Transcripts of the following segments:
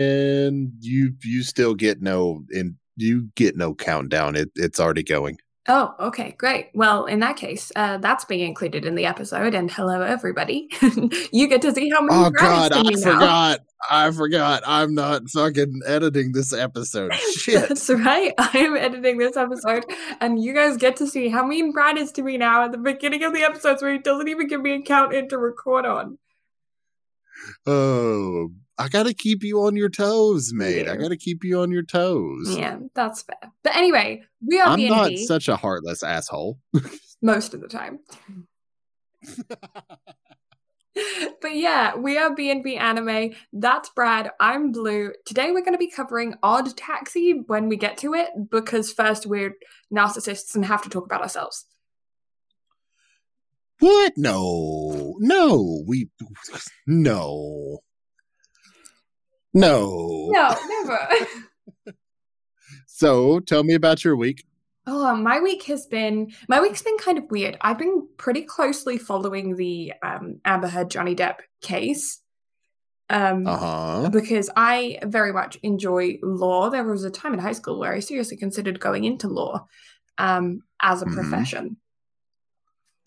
and you you still get no and you get no countdown. It it's already going. Oh, okay, great. Well, in that case, uh, that's being included in the episode. And hello, everybody. you get to see how many. Oh God, I forgot. I forgot. I'm not fucking editing this episode. Shit. that's right. I am editing this episode, and you guys get to see how mean Brad is to me now at the beginning of the episodes, where he doesn't even give me a count in to record on. Oh, I got to keep you on your toes, mate. I got to keep you on your toes. Yeah, that's fair. But anyway, we are. I'm B&B. not such a heartless asshole. Most of the time. but yeah, we are B&B Anime. That's Brad. I'm Blue. Today we're going to be covering Odd Taxi when we get to it because first we're narcissists and have to talk about ourselves. What? No. No. We no. No. No, never. so tell me about your week. Oh, my week has been my week's been kind of weird. I've been pretty closely following the um, Amber Heard Johnny Depp case. Um, uh-huh. because I very much enjoy law. There was a time in high school where I seriously considered going into law um, as a mm-hmm. profession.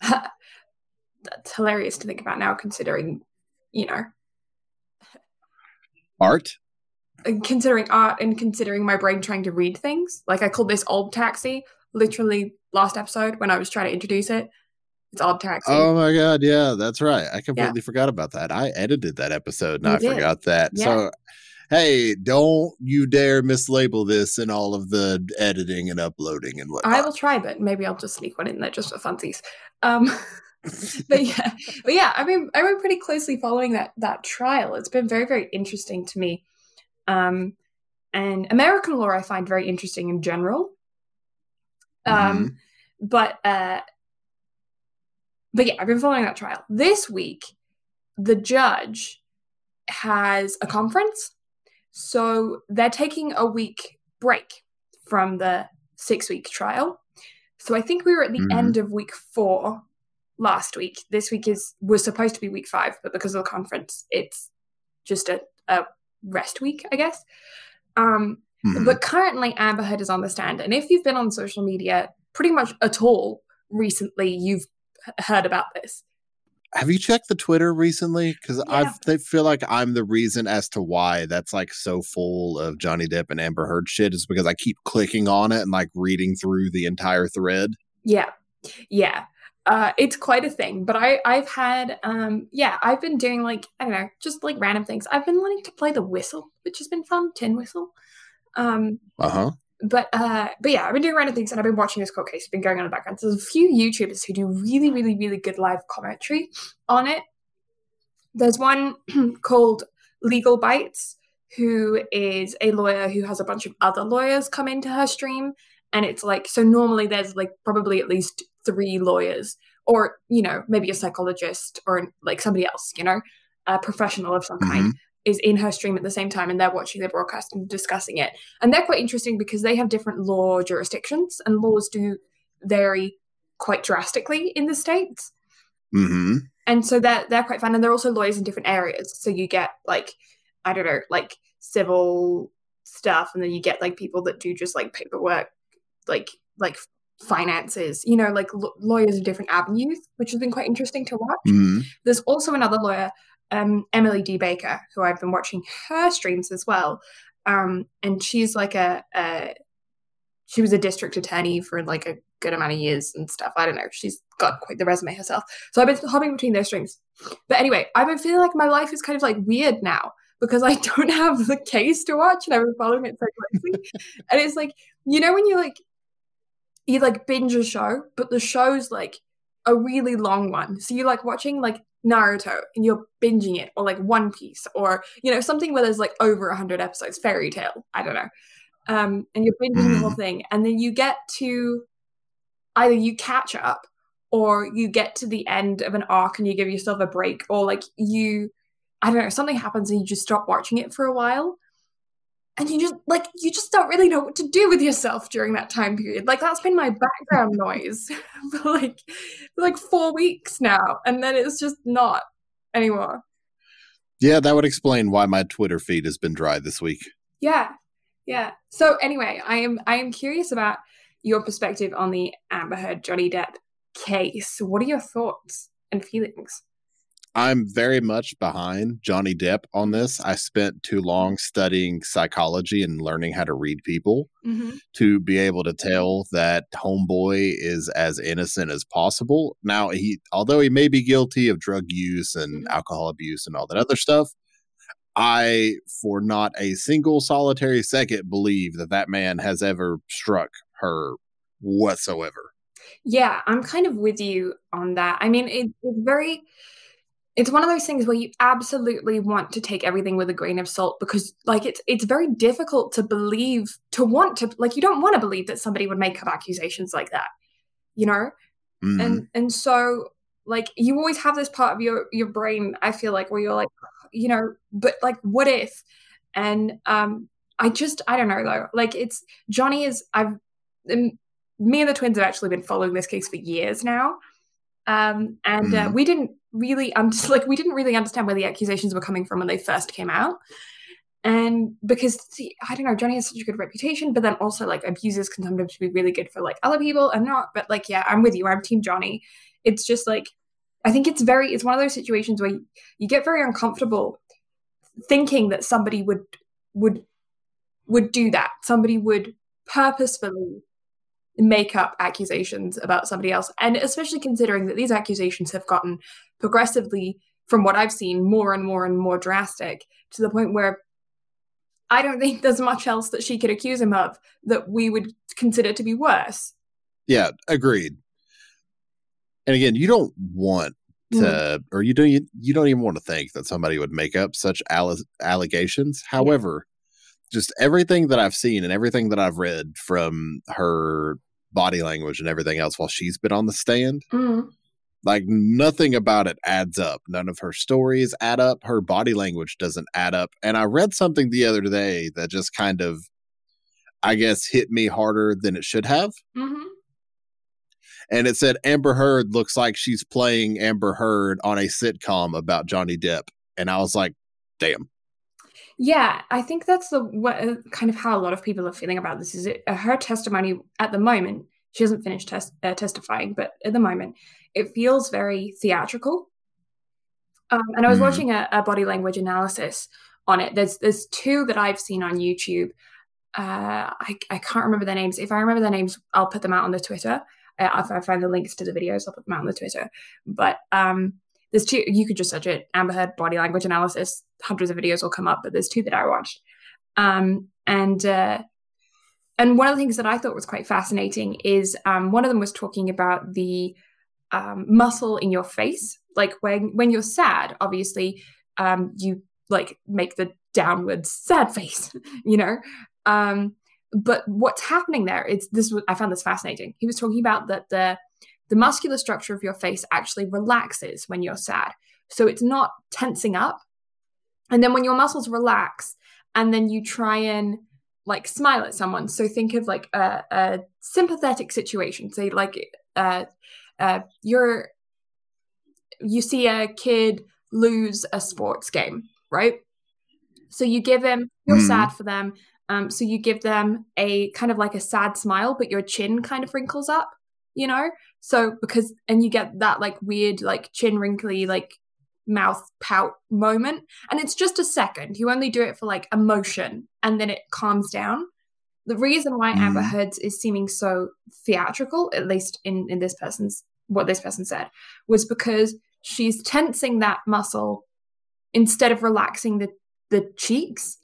That's hilarious to think about now, considering, you know, art? Considering art and considering my brain trying to read things. Like i called this old taxi literally last episode when i was trying to introduce it. It's old taxi. Oh my god yeah that's right. I completely yeah. forgot about that. I edited that episode and you i did. forgot that. Yeah. so hey don't you dare mislabel this in all of the editing and uploading and what i will try but maybe i'll just sneak one in there just for funsies. Um but yeah, but yeah, I've been I've been pretty closely following that that trial. It's been very very interesting to me. Um, and American law I find very interesting in general. Um, mm-hmm. but uh, but yeah, I've been following that trial. This week, the judge has a conference, so they're taking a week break from the six week trial. So I think we were at the mm-hmm. end of week four last week. This week is was supposed to be week five, but because of the conference, it's just a, a rest week, I guess. Um, mm-hmm. But currently, Amber Heard is on the stand, and if you've been on social media pretty much at all recently, you've heard about this. Have you checked the Twitter recently? Because yeah. I feel like I'm the reason as to why that's like so full of Johnny Depp and Amber Heard shit. Is because I keep clicking on it and like reading through the entire thread. Yeah, yeah uh, it's quite a thing. But I, I've had, um, yeah, I've been doing like I don't know, just like random things. I've been learning to play the whistle, which has been fun, tin whistle. Um, uh huh. But uh, but yeah, I've been doing random things, and I've been watching this court case. It's been going on in the background. So there's a few YouTubers who do really, really, really good live commentary on it. There's one called Legal Bites, who is a lawyer who has a bunch of other lawyers come into her stream and it's like so normally there's like probably at least three lawyers or you know maybe a psychologist or like somebody else you know a professional of some mm-hmm. kind is in her stream at the same time and they're watching the broadcast and discussing it and they're quite interesting because they have different law jurisdictions and laws do vary quite drastically in the states mm-hmm. and so they're, they're quite fun and they're also lawyers in different areas so you get like i don't know like civil stuff and then you get like people that do just like paperwork like like finances, you know, like l- lawyers of different avenues, which has been quite interesting to watch. Mm-hmm. There's also another lawyer, um, Emily D. Baker, who I've been watching her streams as well. Um, and she's like a, a, she was a district attorney for like a good amount of years and stuff. I don't know. She's got quite the resume herself. So I've been hopping between those streams. But anyway, I've been feeling like my life is kind of like weird now because I don't have the case to watch and I've been following it so closely. and it's like, you know, when you like you like binge a show, but the show's like a really long one. So you're like watching like Naruto and you're binging it, or like One Piece, or you know something where there's like over a hundred episodes, Fairy Tail, I don't know, um, and you're binging the whole mm. thing, and then you get to either you catch up or you get to the end of an arc and you give yourself a break, or like you, I don't know, something happens and you just stop watching it for a while, and you just like you just don't really know what to do with yourself during that time period like that's been my background noise for like for like four weeks now and then it's just not anymore Yeah, that would explain why my Twitter feed has been dry this week. Yeah. Yeah. So anyway, I am I am curious about your perspective on the Amber Heard Johnny Depp case. What are your thoughts and feelings? I'm very much behind Johnny Depp on this. I spent too long studying psychology and learning how to read people mm-hmm. to be able to tell that Homeboy is as innocent as possible. Now, he, although he may be guilty of drug use and mm-hmm. alcohol abuse and all that other stuff, I, for not a single solitary second, believe that that man has ever struck her whatsoever. Yeah, I'm kind of with you on that. I mean, it, it's very it's one of those things where you absolutely want to take everything with a grain of salt because like it's it's very difficult to believe to want to like you don't want to believe that somebody would make up accusations like that you know? Mm. and and so like you always have this part of your your brain i feel like where you're like you know but like what if? And um i just i don't know though. Like it's johnny is i've me and the twins have actually been following this case for years now um, and mm. uh, mm-hmm. we didn't really un- like we didn't really understand where the accusations were coming from when they first came out. And because see, I don't know, Johnny has such a good reputation, but then also like abuses can sometimes be really good for like other people and not. But like, yeah, I'm with you. I'm Team Johnny. It's just like I think it's very it's one of those situations where you, you get very uncomfortable thinking that somebody would would would do that. Somebody would purposefully make up accusations about somebody else. And especially considering that these accusations have gotten progressively, from what I've seen, more and more and more drastic to the point where I don't think there's much else that she could accuse him of that we would consider to be worse. Yeah, agreed. And again, you don't want to, mm. or you don't, you, you don't even want to think that somebody would make up such allegations. However, just everything that I've seen and everything that I've read from her body language and everything else while she's been on the stand, mm. like nothing about it adds up. None of her stories add up. Her body language doesn't add up. And I read something the other day that just kind of, I guess, hit me harder than it should have. Mm-hmm. And it said Amber Heard looks like she's playing Amber Heard on a sitcom about Johnny Depp. And I was like, damn. Yeah, I think that's the what, uh, kind of how a lot of people are feeling about this. Is it uh, her testimony at the moment? She hasn't finished tes- uh, testifying, but at the moment, it feels very theatrical. Um, and I was mm. watching a, a, body language analysis on it. There's there's two that I've seen on YouTube. Uh, I I can't remember their names. If I remember their names, I'll put them out on the Twitter. Uh, if I find the links to the videos, I'll put them out on the Twitter. But um, there's two you could just search it amber heard body language analysis. Hundreds of videos will come up but there's two that i watched. Um, and uh, and one of the things that i thought was quite fascinating is um, one of them was talking about the um, muscle in your face. Like when when you're sad obviously um, you like make the downwards sad face you know? Um, but what's happening there it's this i found this fascinating. He was talking about that the the muscular structure of your face actually relaxes when you're sad. So it's not tensing up. And then when your muscles relax and then you try and like smile at someone. So think of like a, a sympathetic situation. Say like uh, uh, you're you see a kid lose a sports game, right? So you give him you're mm. sad for them. Um, so you give them a kind of like a sad smile, but your chin kind of wrinkles up you know? So because and you get that like weird like chin wrinkly like mouth pout moment and it's just a second. You only do it for like emotion and then it calms down. The reason why mm. Amber Heard's is seeming so theatrical, at least in in this person's what this person said, was because she's tensing that muscle instead of relaxing the the cheeks.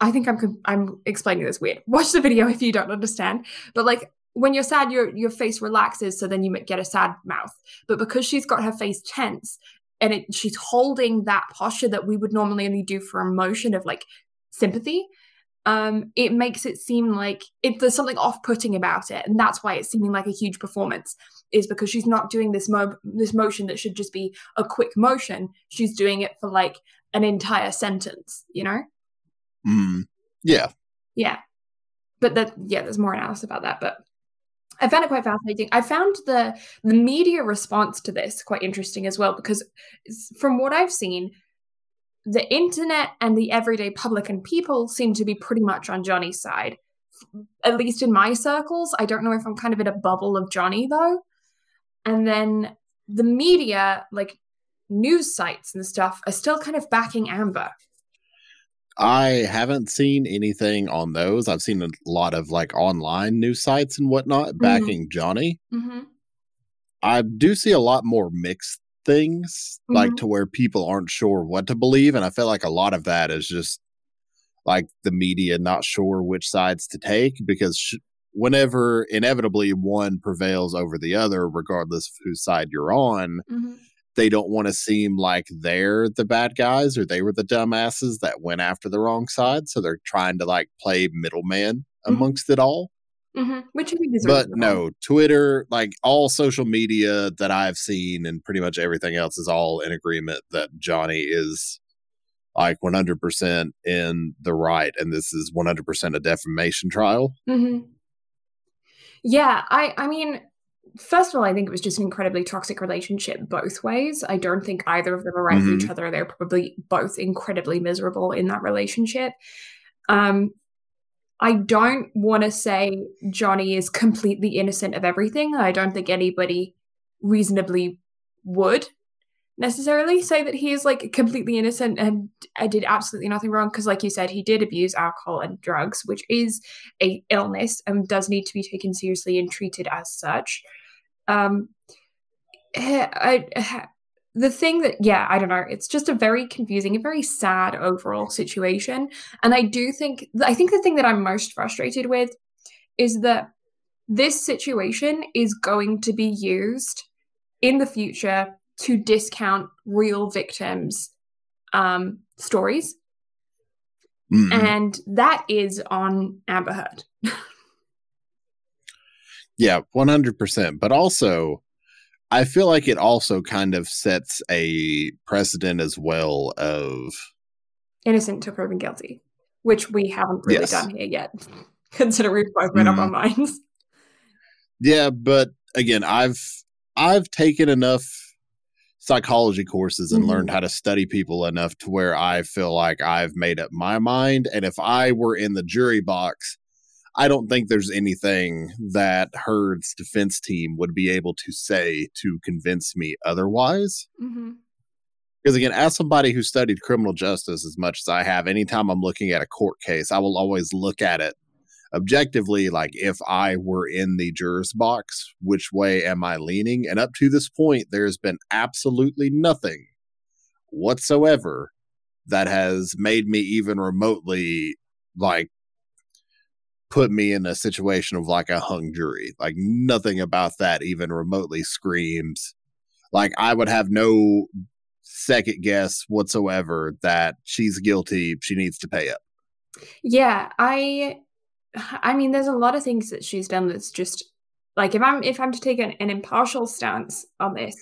I think I'm I'm explaining this weird. Watch the video if you don't understand. But like when you're sad, your your face relaxes, so then you get a sad mouth. But because she's got her face tense and it, she's holding that posture that we would normally only do for emotion of like sympathy, um, it makes it seem like it, there's something off-putting about it, and that's why it's seeming like a huge performance. Is because she's not doing this mo- this motion that should just be a quick motion. She's doing it for like an entire sentence. You know? Mm, yeah. Yeah. But that yeah, there's more analysis about that, but I found it quite fascinating. I found the the media response to this quite interesting as well because from what I've seen, the internet and the everyday public and people seem to be pretty much on Johnny's side. At least in my circles. I don't know if I'm kind of in a bubble of Johnny though. And then the media, like news sites and stuff, are still kind of backing Amber. I haven't seen anything on those. I've seen a lot of like online news sites and whatnot mm-hmm. backing mm-hmm. Johnny. Mm-hmm. I do see a lot more mixed things, mm-hmm. like to where people aren't sure what to believe. And I feel like a lot of that is just like the media not sure which sides to take because sh- whenever inevitably one prevails over the other, regardless of whose side you're on, mm-hmm. They don't want to seem like they're the bad guys or they were the dumbasses that went after the wrong side. So they're trying to like play middleman mm-hmm. amongst it all. Mm-hmm. Which I think is but no, Twitter, like all social media that I've seen, and pretty much everything else is all in agreement that Johnny is like 100% in the right, and this is 100% a defamation trial. Mm-hmm. Yeah, I, I mean, first of all, I think it was just an incredibly toxic relationship both ways. I don't think either of them are right mm-hmm. for each other. They're probably both incredibly miserable in that relationship. Um, I don't want to say Johnny is completely innocent of everything. I don't think anybody reasonably would necessarily say that he is like completely innocent and I did absolutely nothing wrong because like you said he did abuse alcohol and drugs which is a illness and does need to be taken seriously and treated as such um I, I the thing that yeah i don't know it's just a very confusing and very sad overall situation. And i do think i think the thing that i'm most frustrated with is that this situation is going to be used in the future to discount real victims um, stories. Mm-hmm. and that is on amber heard yeah 100% but also I feel like it also kind of sets a precedent as well of innocent to proven guilty, which we haven't really yes. done here yet, considering we've both made mm. up our mm-hmm. minds. Yeah, but again, I've I've taken enough psychology courses and mm-hmm. learned how to study people enough to where I feel like I've made up my mind. And if I were in the jury box, I don't think there's anything that Heard's defense team would be able to say to convince me otherwise. Mm-hmm. Because again, as somebody who studied criminal justice as much as I have, anytime I'm looking at a court case, I will always look at it objectively like if I were in the juror's box, which way am I leaning? And up to this point, there's been absolutely nothing whatsoever that has made me even remotely like put me in a situation of like a hung jury. Like nothing about that even remotely screams like I would have no second guess whatsoever that she's guilty, she needs to pay up. Yeah, I I mean there's a lot of things that she's done that's just like if I'm if I'm to take an, an impartial stance on this,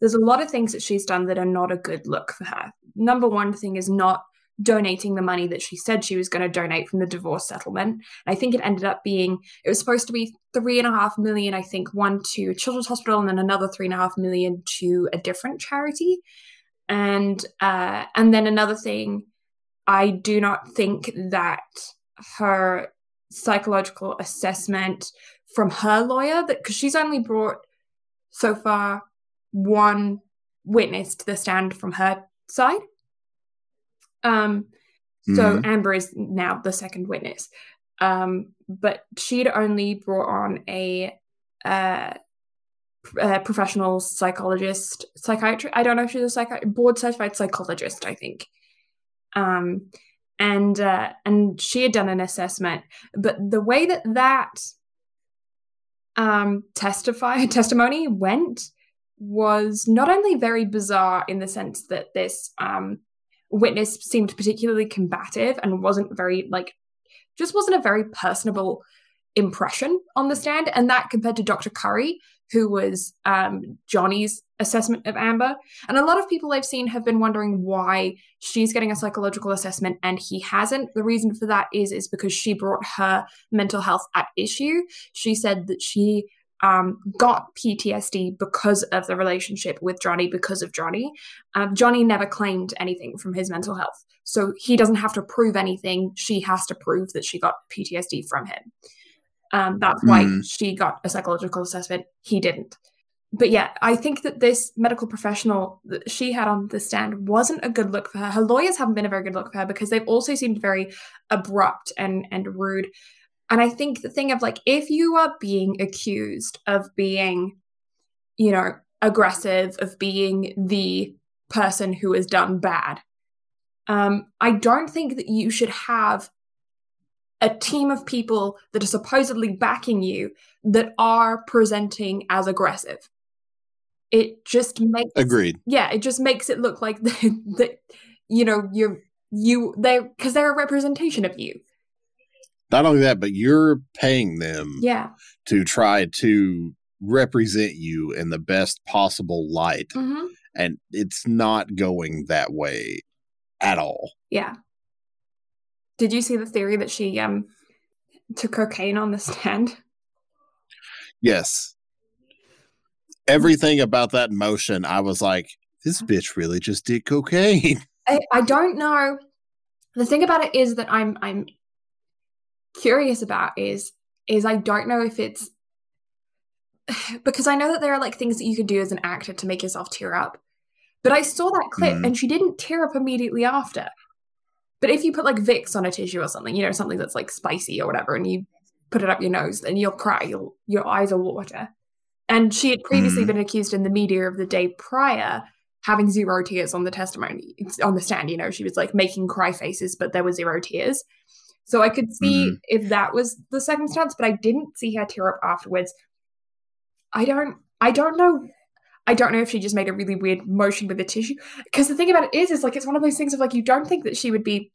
there's a lot of things that she's done that are not a good look for her. Number one thing is not donating the money that she said she was going to donate from the divorce settlement. And I think it ended up being, it was supposed to be three and a half million, I think, one to Children's Hospital and then another three and a half million to a different charity. And uh, and then another thing, I do not think that her psychological assessment from her lawyer that because she's only brought so far one witness to the stand from her side um, so mm-hmm. Amber is now the second witness. Um, but she'd only brought on a, uh, a professional psychologist, psychiatrist. I don't know if she's a psychi- board certified psychologist, I think. Um, and uh, and she had done an assessment, but the way that that um, testify testimony went was not only very bizarre in the sense that this um, witness seemed particularly combative and wasn't very like just wasn't a very personable impression on the stand. And that compared to dr curry who was um, johnny's assessment of amber. And a lot of people i've seen have been wondering why she's getting a psychological assessment and he hasn't. The reason for that is is because she brought her mental health at issue. She said that she um, got PTSD because of the relationship with Johnny, because of Johnny. Um, Johnny never claimed anything from his mental health. So he doesn't have to prove anything. She has to prove that she got PTSD from him. Um, that's why mm. she got a psychological assessment. He didn't. But yeah, I think that this medical professional that she had on the stand wasn't a good look for her. Her lawyers haven't been a very good look for her because they've also seemed very abrupt and and rude. And I think the thing of like, if you are being accused of being, you know, aggressive, of being the person who has done bad, um, I don't think that you should have a team of people that are supposedly backing you that are presenting as aggressive. It just makes agreed. Yeah, it just makes it look like that you know you're you they because they're a representation of you. Not only that, but you're paying them yeah to try to represent you in the best possible light, mm-hmm. and it's not going that way at all. Yeah. Did you see the theory that she um took cocaine on the stand? Yes. Everything about that motion, I was like, this bitch really just did cocaine. I, I don't know. The thing about it is that I'm I'm curious about is is I don't know if it's because I know that there are like things that you can do as an actor to make yourself tear up. But I saw that clip mm. and she didn't tear up immediately after. But if you put like Vicks on a tissue or something, you know, something that's like spicy or whatever, and you put it up your nose, then you'll cry. You'll your eyes will water. And she had previously mm. been accused in the media of the day prior having zero tears on the testimony on the stand. You know, she was like making cry faces, but there were zero tears. So I could see mm. if that was the circumstance, but I didn't see her tear up afterwards. I don't I don't know I don't know if she just made a really weird motion with the tissue. Because the thing about it is, is like it's one of those things of like you don't think that she would be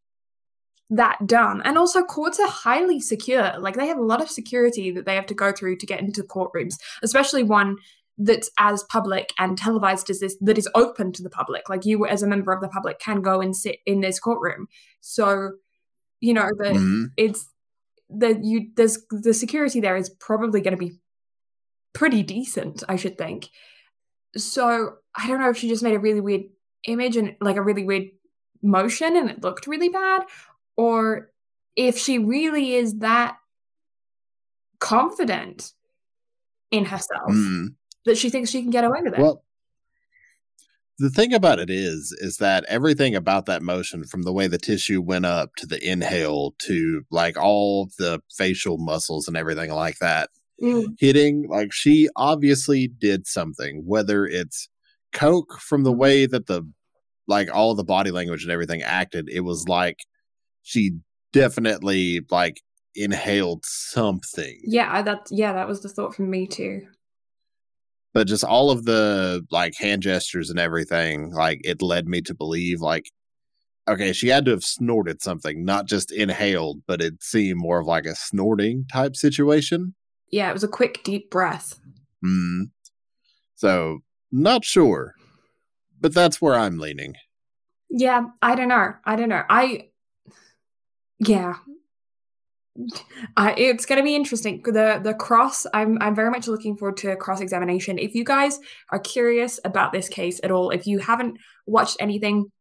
that dumb. And also courts are highly secure. Like they have a lot of security that they have to go through to get into courtrooms, especially one that's as public and televised as this that is open to the public. Like you as a member of the public can go and sit in this courtroom. So, you know, the mm-hmm. it's that you there's the security there is probably going to be pretty decent, I should think. So I don't know if she just made a really weird image and like a really weird motion and it looked really bad, or if she really is that confident in herself mm. that she thinks she can get away with it. Well, the thing about it is, is that everything about that motion, from the way the tissue went up to the inhale to like all the facial muscles and everything like that, mm. hitting. Like she obviously did something, whether it's Coke from the way that the like all the body language and everything acted, it was like she definitely like inhaled something. Yeah, that yeah, that was the thought from me too. But just all of the like hand gestures and everything, like it led me to believe like okay, she had to have snorted something, not just inhaled, but it seemed more of like a snorting type situation. Yeah, it was a quick, deep breath. Mm. So, not sure, but that's where I'm leaning. Yeah, I don't know. I don't know. I, yeah, it's going to be interesting. The the cross. I'm I'm very much looking forward to cross examination. If you guys are curious about this case at all, if you haven't watched anything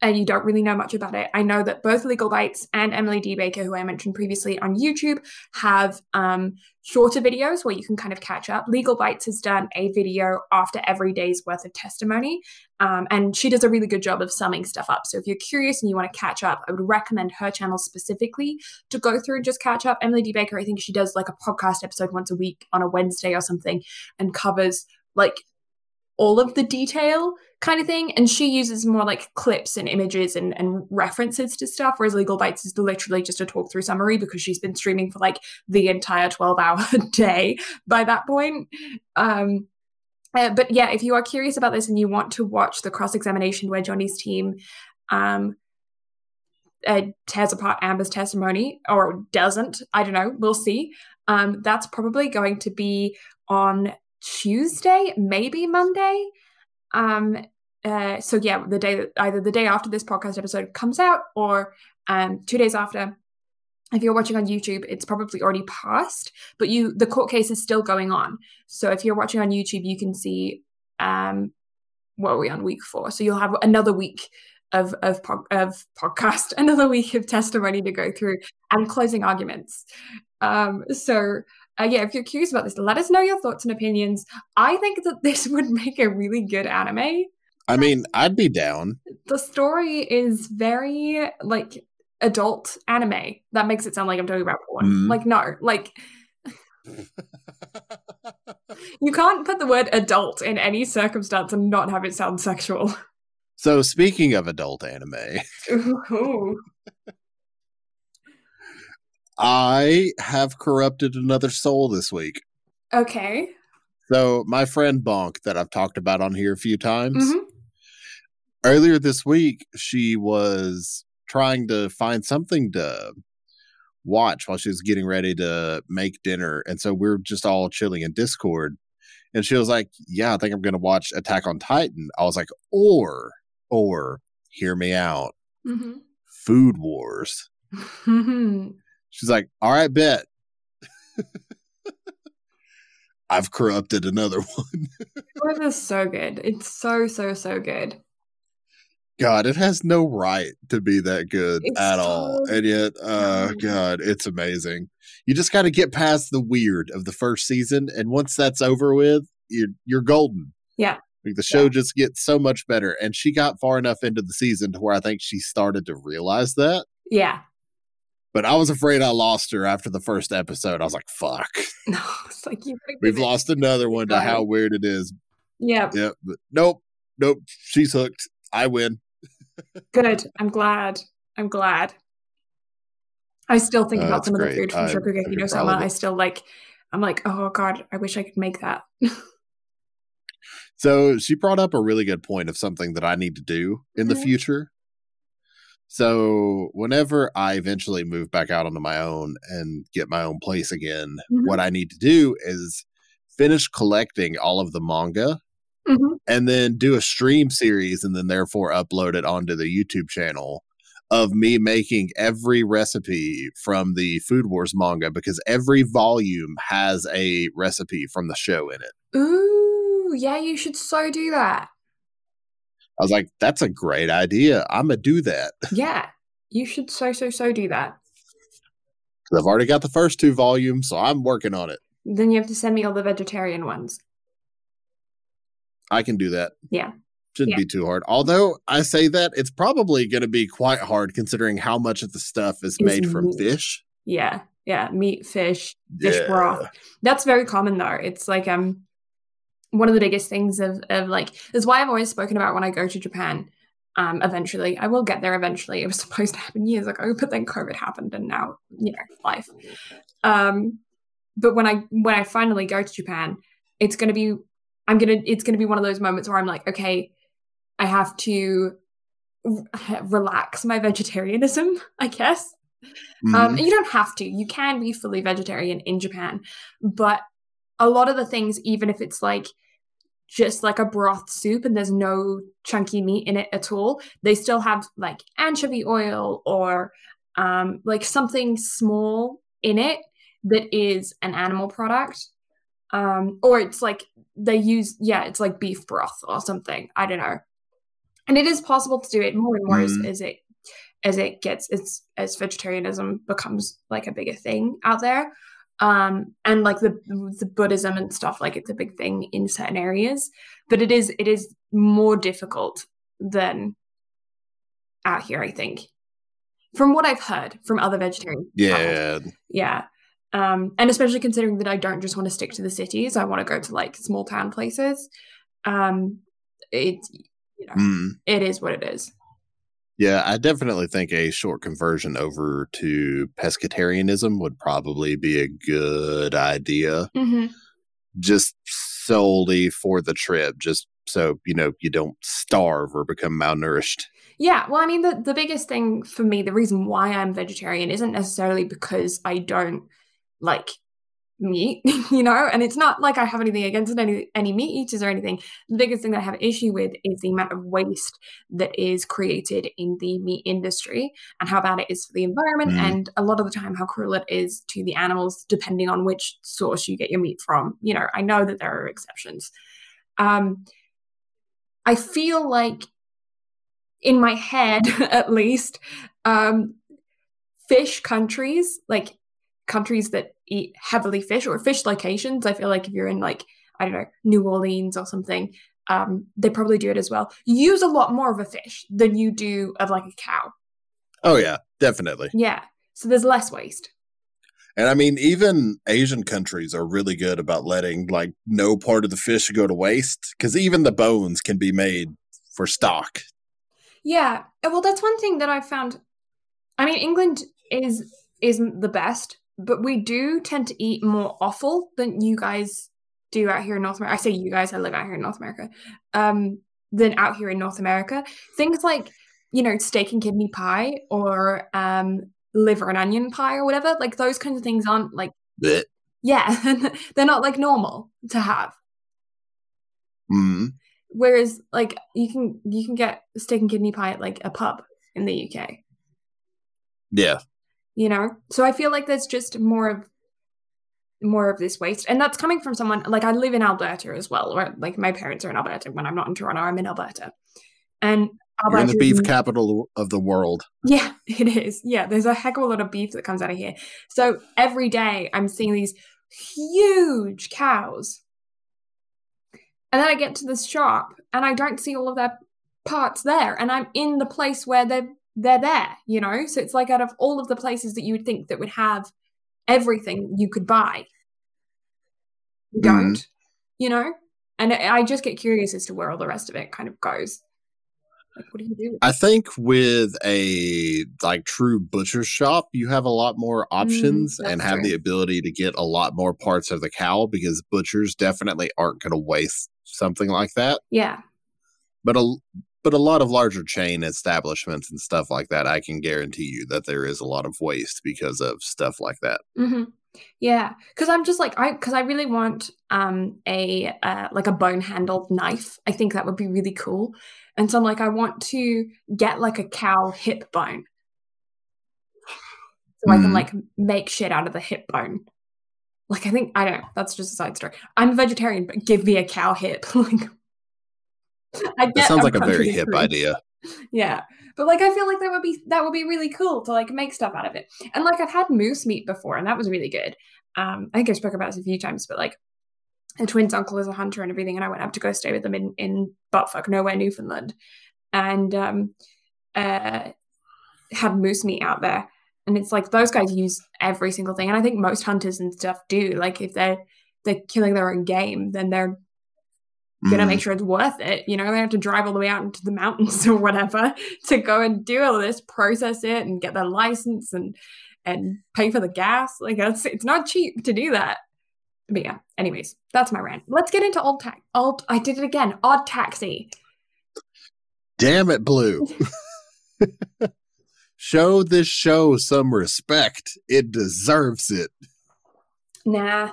and you don't really know much about it, I know that both Legal Bites and Emily D. Baker, who I mentioned previously on YouTube, have um, shorter videos where you can kind of catch up. Legal Bites has done a video after every day's worth of testimony, um, and she does a really good job of summing stuff up. So if you're curious and you want to catch up, I would recommend her channel specifically to go through and just catch up. Emily D. Baker, I think she does like a podcast episode once a week on a Wednesday or something and covers like all of the detail kind of thing. And she uses more like clips and images and, and references to stuff, whereas Legal Bites is literally just a talk through summary because she's been streaming for like the entire 12 hour day by that point. Um, uh, but yeah, if you are curious about this and you want to watch the cross examination where Johnny's team um, uh, tears apart Amber's testimony or doesn't, I don't know, we'll see. Um, that's probably going to be on Tuesday, maybe Monday. Um, uh, so yeah, the day either the day after this podcast episode comes out or um, two days after. if you're watching on YouTube, it's probably already passed, but you the court case is still going on. So if you're watching on YouTube, you can see um what are we on week four? So you'll have another week of of of podcast, another week of testimony to go through and closing arguments. Um, so uh, yeah, if you're curious about this, let us know your thoughts and opinions. I think that this would make a really good anime. I mean, I'd be down. The story is very like adult anime. That makes it sound like I'm talking about porn. Mm. Like no, like you can't put the word adult in any circumstance and not have it sound sexual. So speaking of adult anime, I have corrupted another soul this week. Okay. So my friend Bonk that I've talked about on here a few times. Mm-hmm. Earlier this week, she was trying to find something to watch while she was getting ready to make dinner. And so we are just all chilling in Discord. And she was like, Yeah, I think I'm going to watch Attack on Titan. I was like, Or, or, hear me out. Mm-hmm. Food Wars. She's like, All right, bet. I've corrupted another one. it is so good. It's so, so, so good. God, it has no right to be that good it's at so all. And yet, uh, God, it's amazing. You just got to get past the weird of the first season. And once that's over with, you're, you're golden. Yeah. Like the show yeah. just gets so much better. And she got far enough into the season to where I think she started to realize that. Yeah. But I was afraid I lost her after the first episode. I was like, fuck. No, it's like you We've lost another one to how weird it is. Yeah. Yeah. But nope. Nope. She's hooked. I win. Good. I'm glad. I'm glad. I still think uh, about some great. of the food from I, Shokugeki no. I still like, I'm like, oh God, I wish I could make that. so she brought up a really good point of something that I need to do in the mm-hmm. future. So whenever I eventually move back out onto my own and get my own place again, mm-hmm. what I need to do is finish collecting all of the manga mm-hmm. and then do a stream series and then therefore upload it onto the YouTube channel of me making every recipe from the Food Wars manga because every volume has a recipe from the show in it. Ooh, yeah, you should so do that. I was like, that's a great idea. I'm going to do that. Yeah, you should so, so, so do that. I've already got the first two volumes, so I'm working on it. Then you have to send me all the vegetarian ones. I can do that. Yeah. Shouldn't yeah. be too hard. Although I say that it's probably going to be quite hard considering how much of the stuff is made meat. from fish. Yeah. Yeah. Meat, fish, fish yeah. broth. That's very common though. It's like um one of the biggest things of, of like is why I've always spoken about when I go to Japan. Um, eventually, I will get there. Eventually, it was supposed to happen years ago, but then COVID happened, and now you know life. Um, but when I when I finally go to Japan, it's going to be I'm gonna it's gonna be one of those moments where I'm like, okay, I have to relax my vegetarianism, I guess. Mm-hmm. Um, you don't have to. You can be fully vegetarian in Japan, but a lot of the things, even if it's like just like a broth soup and there's no chunky meat in it at all, they still have like anchovy oil or um, like something small in it that is an animal product. Um, or it's like they use yeah it's like beef broth or something i don't know and it is possible to do it more and more mm. as, as it as it gets as as vegetarianism becomes like a bigger thing out there um and like the the buddhism and stuff like it's a big thing in certain areas but it is it is more difficult than out here i think from what i've heard from other vegetarians yeah yeah um, and especially considering that I don't just want to stick to the cities, I want to go to like small town places. Um, it's you know, mm. it is what it is. Yeah, I definitely think a short conversion over to pescatarianism would probably be a good idea. Mm-hmm. Just solely for the trip, just so you know you don't starve or become malnourished. Yeah, well, I mean, the the biggest thing for me, the reason why I'm vegetarian isn't necessarily because I don't like meat, you know, and it's not like I have anything against any any meat eaters or anything. The biggest thing that I have issue with is the amount of waste that is created in the meat industry and how bad it is for the environment mm. and a lot of the time how cruel it is to the animals depending on which source you get your meat from. You know, I know that there are exceptions. Um I feel like in my head at least um fish countries like countries that eat heavily fish or fish locations. I feel like if you're in like I don't know New Orleans or something, um, they probably do it as well. You use a lot more of a fish than you do of like a cow. Oh yeah, definitely. Yeah, so there's less waste. And I mean, even Asian countries are really good about letting like no part of the fish go to waste because even the bones can be made for stock. Yeah, well, that's one thing that I've found. I mean, England is isn't the best but we do tend to eat more offal than you guys do out here in North America. I say you guys, I live out here in North America. Um, than out here in North America. Things like, you know, steak and kidney pie or um liver and onion pie or whatever, like those kinds of things aren't like Blech. Yeah. they're not like normal to have. Mm-hmm. Whereas like you can you can get steak and kidney pie at like a pub in the UK. Yeah you know? So i feel like there's just more of more of this waste. And that's coming from someone like i live in alberta as well or like my parents are in alberta. When i'm not in toronto i'm in alberta. And You're in the beef capital of the world. Yeah it is. Yeah there's a heck of a lot of beef that comes out of here. So every day i'm seeing these huge cows. And then i get to this shop and i don't see all of their parts there. And i'm in the place where they're they're there, you know? So it's like out of all of the places that you would think that would have everything you could buy, you mm-hmm. don't, you know? And I just get curious as to where all the rest of it kind of goes. Like, what do you do? I think with a like true butcher shop, you have a lot more mm, options mm, and have true. the ability to get a lot more parts of the cow because butchers definitely aren't going to waste something like that. Yeah. But a but a lot of larger chain establishments and stuff like that, I can guarantee you that there is a lot of waste because of stuff like that. Mm-hmm. Yeah, because I'm just like I because I really want um a uh, like a bone handled knife. I think that would be really cool. And so I'm like, I want to get like a cow hip bone, so mm. I can mm-hmm. like make shit out of the hip bone. Like I think I don't know. That's just a side story. I'm a vegetarian, but give me a cow hip. like I that sounds like a very hip idea. Yeah. But like I feel like that would be that would be really cool to like make stuff out of it. And like I've had moose meat before and that was really good. Um I think I spoke about this a few times, but like the twins' uncle is a hunter and everything, and I went up to go stay with them in in buttfuck nowhere, Newfoundland. And um uh had moose meat out there. And it's like those guys use every single thing. And I think most hunters and stuff do. Like if they're they're killing their own game, then they're gonna mm. make sure it's worth it. You know, they have to drive all the way out into the mountains or whatever to go and do all this, process it, and get their license and and pay for the gas. Like it's it's not cheap to do that. But yeah, anyways, that's my rant. Let's get into old tax. Old, I did it again. Odd taxi. Damn it, Blue. show this show some respect. It deserves it. Nah,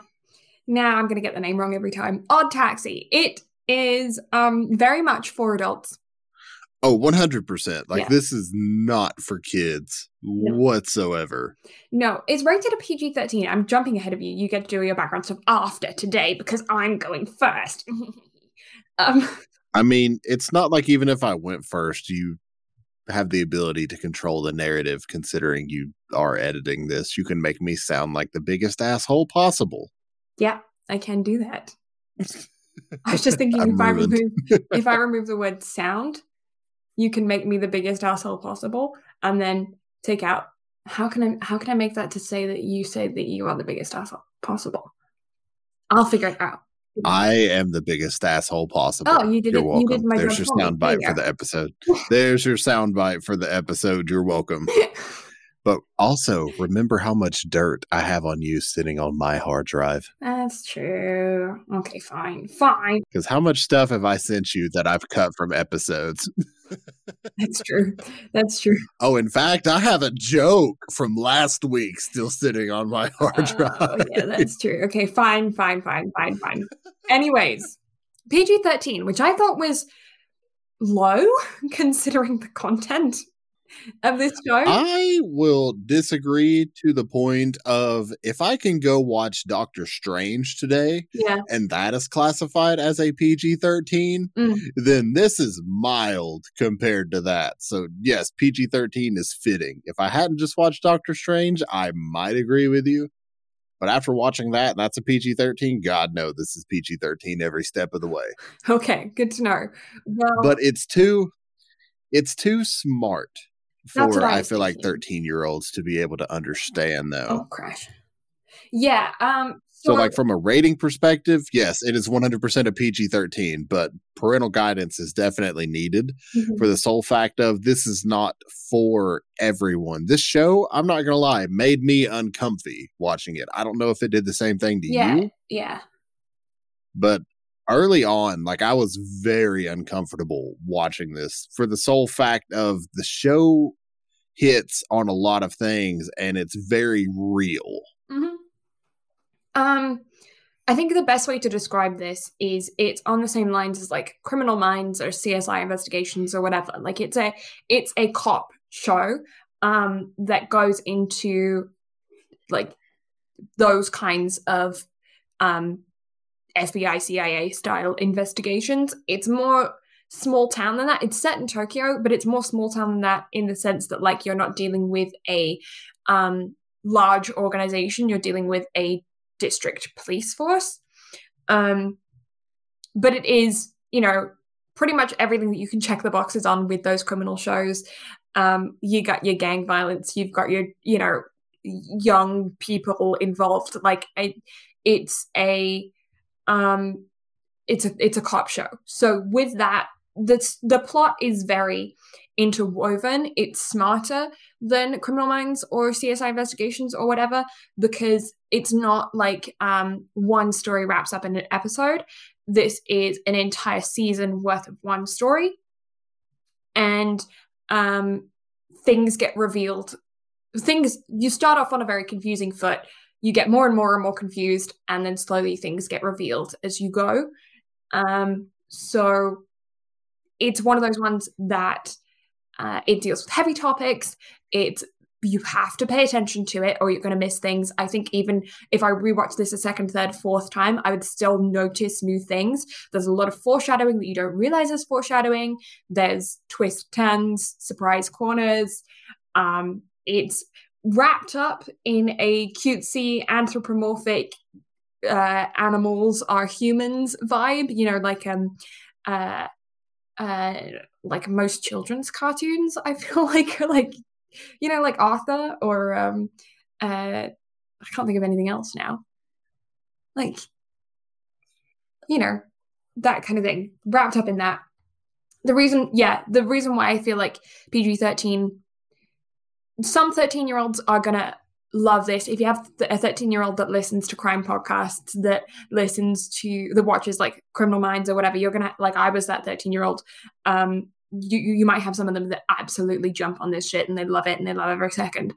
Nah, I'm to get the name wrong every time. Odd Taxi. It is um very much for adults. Oh, 100%. Like yeah. this is not for kids no. whatsoever. No, it's rated a PG-13. I'm jumping ahead of you. You get to do your background stuff after today because I'm going first. um I mean, it's not like even if I went first, you have the ability to control the narrative considering you are editing this. You can make me sound like the biggest asshole possible. Yeah, I can do that. I was just thinking if I remove if I remove the word sound, you can make me the biggest asshole possible, and then take out how can I how can I make that to say that you say that you are the biggest asshole possible? I'll figure it out. I am the biggest asshole possible. Oh, you did You're it. Welcome. You did my There's your sound bite for the episode. There's your sound bite for the episode. You're welcome. But also remember how much dirt I have on you sitting on my hard drive. That's true. Okay, fine. Fine. Because how much stuff have I sent you that I've cut from episodes? That's true. That's true. Oh, in fact, I have a joke from last week still sitting on my hard drive. Oh, yeah, that's true. Okay, fine, fine, fine, fine, fine. Anyways, PG 13, which I thought was low considering the content of this show. I will disagree to the point of if I can go watch Doctor Strange today, yeah, and that is classified as a PG thirteen, Mm. then this is mild compared to that. So yes, PG thirteen is fitting. If I hadn't just watched Doctor Strange, I might agree with you. But after watching that, that's a PG thirteen. God no, this is PG thirteen every step of the way. Okay, good to know. Well, But it's too, it's too smart for I I, feel like thirteen year olds to be able to understand though. oh, crash. Yeah. Um. So, like from a rating perspective, yes, it is 100% a PG 13, but parental guidance is definitely needed Mhm. for the sole fact of this is not for everyone. This show, I'm not going to lie, made me uncomfy watching it. I don't know if it did the same thing to yeah, you, yeah. but early on, like I was very uncomfortable watching this for the sole fact of the show hits on a lot of things and it's very real. hmm Um, I think the best way to describe this is it's on the same lines as like Criminal Minds or CSI Investigations or whatever. Like it's a it's a cop show um that goes into like those kinds of um FBI CIA style investigations. It's more small town than that. It's set in Tokyo, but it's more small town than that in the sense that like you're not dealing with a um large organization, you're dealing with a district police force. Um, but it is, you know, pretty much everything that you can check the boxes on with those criminal shows. Um, you got your gang violence, you've got your, you know, young people involved. Like it's a, um, it's a it's a cop show. So with that, the the plot is very interwoven. It's smarter than Criminal Minds or CSI Investigations or whatever because it's not like um, one story wraps up in an episode. This is an entire season worth of one story, and um, things get revealed. Things you start off on a very confusing foot. You get more and more and more confused, and then slowly things get revealed as you go. Um, so it's one of those ones that uh, it deals with heavy topics. It's you have to pay attention to it or you're going to miss things. I think even if I rewatch this a second, third, fourth time, I would still notice new things. There's a lot of foreshadowing that you don't realize is foreshadowing. There's twist turns, surprise corners. Um, it's wrapped up in a cutesy anthropomorphic uh, animals are humans vibe. You know, like um, uh, uh, like most children's cartoons. I feel like like you know, like Arthur or um, uh, I can't think of anything else now. Like, you know, that kind of thing wrapped up in that. The reason, yeah, the reason why I feel like PG thirteen, some thirteen year olds are gonna love this. If you have a 13 year old that listens to crime podcasts, that listens to the watches like Criminal Minds or whatever, you're gonna like I was that 13 year old. Um, you you might have some of them that absolutely jump on this shit and they love it and they love every second.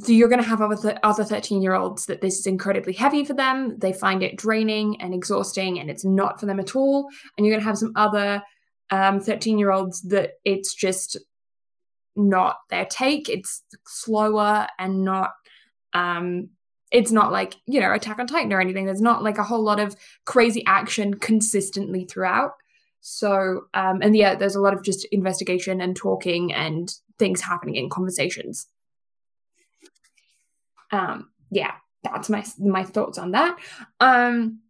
So you're going to have other th- other 13 year olds that this is incredibly heavy for them. They find it draining and exhausting, and it's not for them at all. And you're going to have some other um, 13 um, year olds that it's just not their take. It's slower and not um it's not like, you know, Attack on Titan or anything. There's not like a whole lot of crazy action consistently throughout. So um and yeah, there's a lot of just investigation and talking and things happening in conversations. Um yeah, that's my my thoughts on that. Um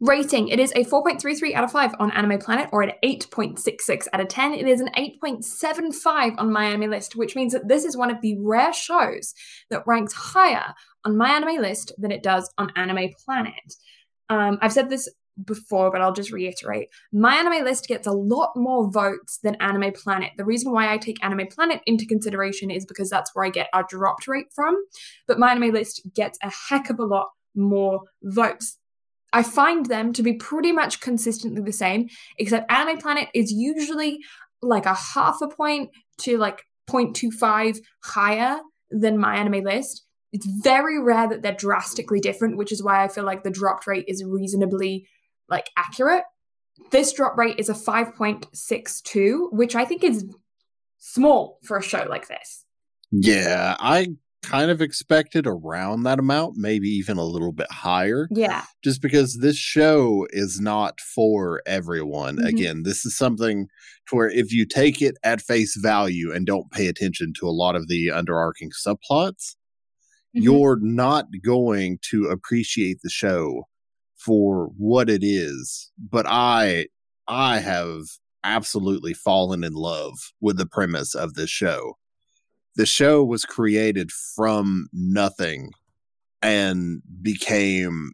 Rating it is a 4.33 out of 5 on Anime Planet or an 8.66 out of 10. It is an 8.75 on My Anime List, which means that this is one of the rare shows that ranks higher on My Anime List than it does on Anime Planet. Um, I've said this before, but I'll just reiterate. My Anime List gets a lot more votes than Anime Planet. The reason why I take Anime Planet into consideration is because that's where I get our dropped rate from. But My Anime List gets a heck of a lot more votes. I find them to be pretty much consistently the same, except Anime Planet is usually like a half a point to like 0.25 higher than my anime list. It's very rare that they're drastically different, which is why I feel like the drop rate is reasonably like accurate. This drop rate is a 5.62, which I think is small for a show like this. Yeah, I kind of expected around that amount, maybe even a little bit higher. Yeah. Just because this show is not for everyone. Mhm. Again, this is something to where if you take it at face value and don't pay attention to a lot of the underarching subplots, Mhm. you're not going to appreciate the show for what it is. But I I have absolutely fallen in love with the premise of this show. The show was created from nothing and became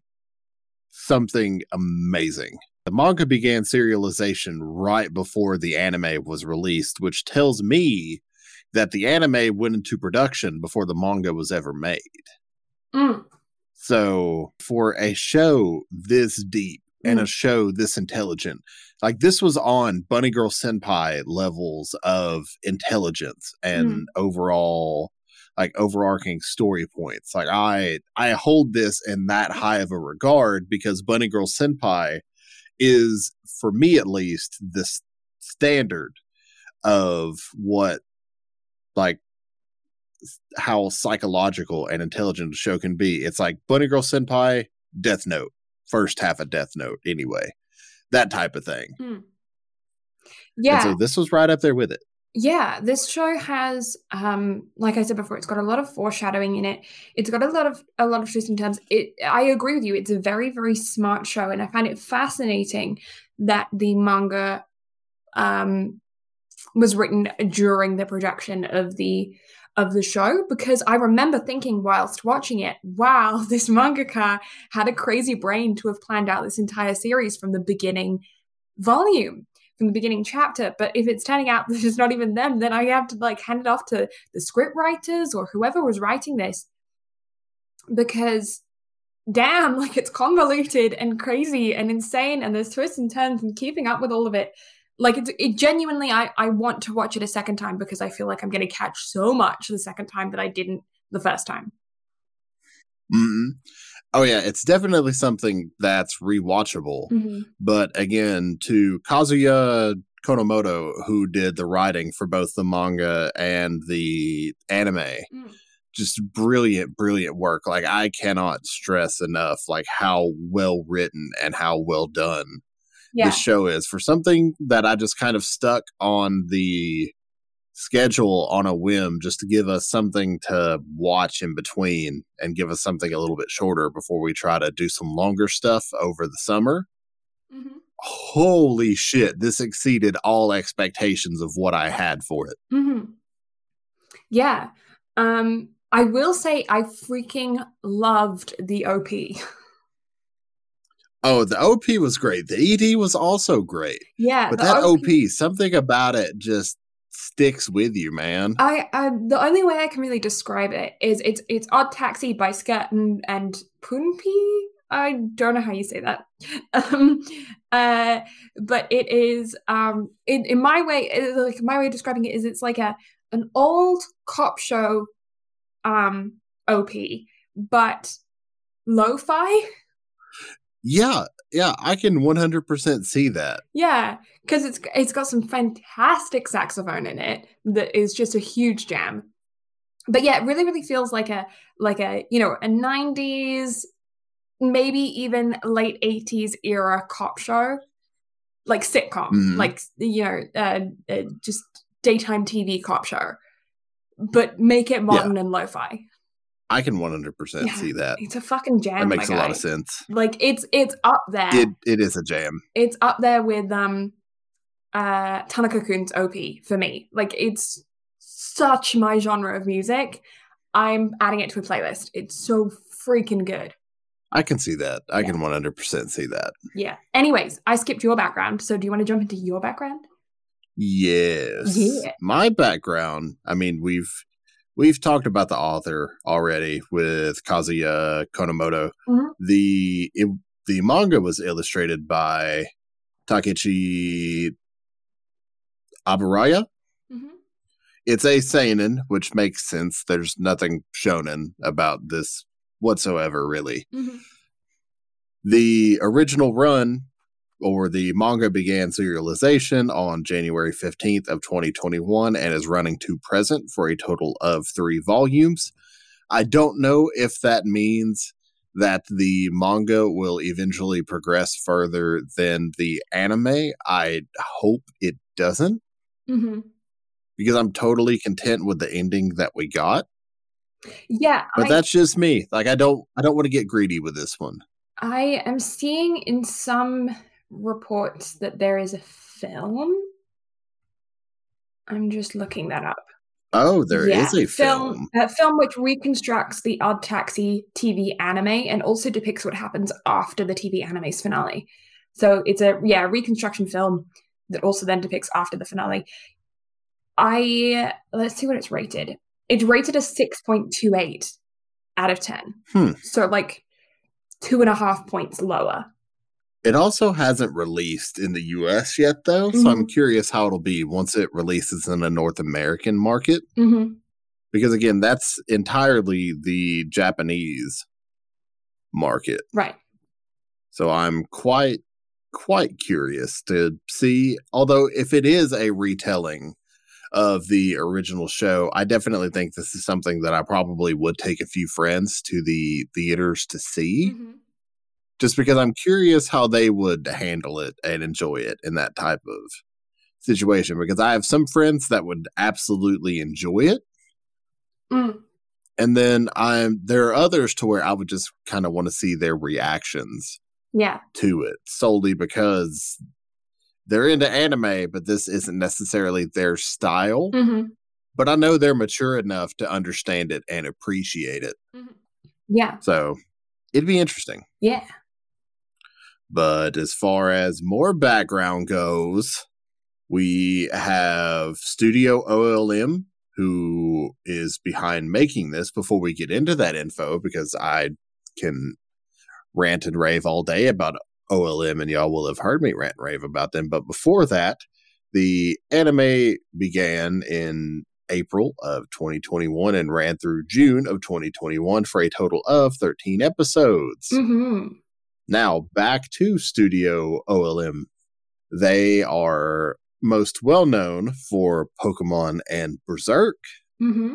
something amazing. The manga began serialization right before the anime was released, which tells me that the anime went into production before the manga was ever made. Mm. So, for a show this deep and a Mm. show this intelligent, like this was on Bunny Girl Senpai levels of intelligence and overall like overarching story points. Like I I hold this in that high of a regard because Bunny Girl Senpai is for me at least the standard of what like how psychological and intelligent a show can be. It's like Bunny Girl Senpai, Death Note, first half of Death Note, anyway, that type of thing. Mm. And Yeah. so this was right up there with it. Yeah, this show has, um, like I said before, it's got a lot of foreshadowing in it. It's got a lot of a lot of twists and turns. It, I agree with you. It's a very very smart show, and I find it fascinating that the manga, um, was written during the production of the of the show because I remember thinking whilst watching it, wow, this mangaka had a crazy brain to have planned out this entire series from the beginning volume from the beginning chapter. But if it's turning out that it's not even them, then I have to like hand it off to the script writers or whoever was writing this. Because damn, like it's convoluted and crazy and insane, and there's twists and turns and keeping up with all of it. Like it's it genuinely I, I want to watch it a second time because I feel like I'm gonna catch so much the second time that I didn't the first time. mm Oh yeah, it's definitely something that's rewatchable. Mm-hmm. But again, to Kazuya Konomoto, who did the writing for both the manga and the anime, Mm. just brilliant, brilliant work. Like I cannot stress enough like how well written and how well done Yeah. this show is for something that I just kind of stuck on the schedule on a whim just to give us something to watch in between and give us something a little bit shorter before we try to do some longer stuff over the summer. Mm-hmm. Holy shit, this exceeded all expectations of what I had for it. Mm-hmm. Yeah. Um, I will say I freaking loved the OP. Oh, the OP was great. The ED was also great. yeah. But that OP, something about it just sticks with you, man. I, I the only way I can really describe it is it's it's Odd Taxi by Skirt and, and PUNPEE. I don't know how you say that. Um, uh, but it is um in, in my way it- like my way of describing it is it's like a an old cop show um OP, but lo-fi. Yeah, yeah, I can 100% see that. Yeah, because it's it's got some fantastic saxophone in it that is just a huge jam. But yeah, it really, really feels like a like a you know a '90s, maybe even late '80s era cop show, like sitcom, Mhm. like you know, uh, uh, just daytime TV cop show, but make it modern and lo-fi. I can 100% Yeah. see that. It's a fucking jam. That makes a my lot of sense. Like it's it's up there. It it is a jam. it's up there with um uh Tanaka Kun's OP for me. Like it's such my genre of music. I'm adding it to a playlist. It's so freaking good. I can see that. I Yeah. can 100% see that. Yeah. Anyways, I skipped your background, so do you want to jump into your background? Yes. Yeah. My background, I mean, we've we've talked about the author already with Kazuya Konomoto. Mhm. The it, the manga was illustrated by Takechi Aburaya. Mhm. It's a seinen, which makes sense. There's nothing shonen about this whatsoever, really. Mhm. The original run or the manga began serialization on January 15th of 2021 and is running to present for a total of 3 volumes. I don't know if that means that the manga will eventually progress further than the anime. I hope it doesn't Mhm. because I'm totally content with the ending that we got. Yeah, But I, that's just me. Like I don't I don't want to get greedy with this one. I am seeing in some reports that there is a film. I'm just looking that up. Oh, there is Yeah, a film. A film which reconstructs the Odd Taxi TV anime and also depicts what happens after the TV anime's finale. So it's a yeah reconstruction film that also then depicts after the finale. I let's see what it's rated. It's rated a six point two eight out of ten. Hmm. So like two and a half points lower. It also hasn't released in the US yet, though. So I'm curious how it'll be once it releases in the North American market. Mm-hmm. Because again, that's entirely the Japanese market. Right. So I'm quite, quite curious to see. Although, if it is a retelling of the original show, I definitely think this is something that I probably would take a few friends to the theaters to see. Mhm. Just because I'm curious how they would handle it and enjoy it in that type of situation. Because I have some friends that would absolutely enjoy it, Mm. and then I'm there are others to where I would just kind of want to see their reactions Yeah. to it solely because they're into anime, but this isn't necessarily their style. hmm But I know they're mature enough to understand it and appreciate it. Yeah. So it'd be interesting. Yeah. But as far as more background goes, we have Studio OLM, who is behind making this before we get into that info, because I can rant and rave all day about OLM, and y'all will have heard me rant and rave about them. But before that, the anime began in April of 2021 and ran through June of 2021 for a total of 13 episodes. hmm Now, back to Studio OLM. They are most well known for Pokemon and Berserk. hmm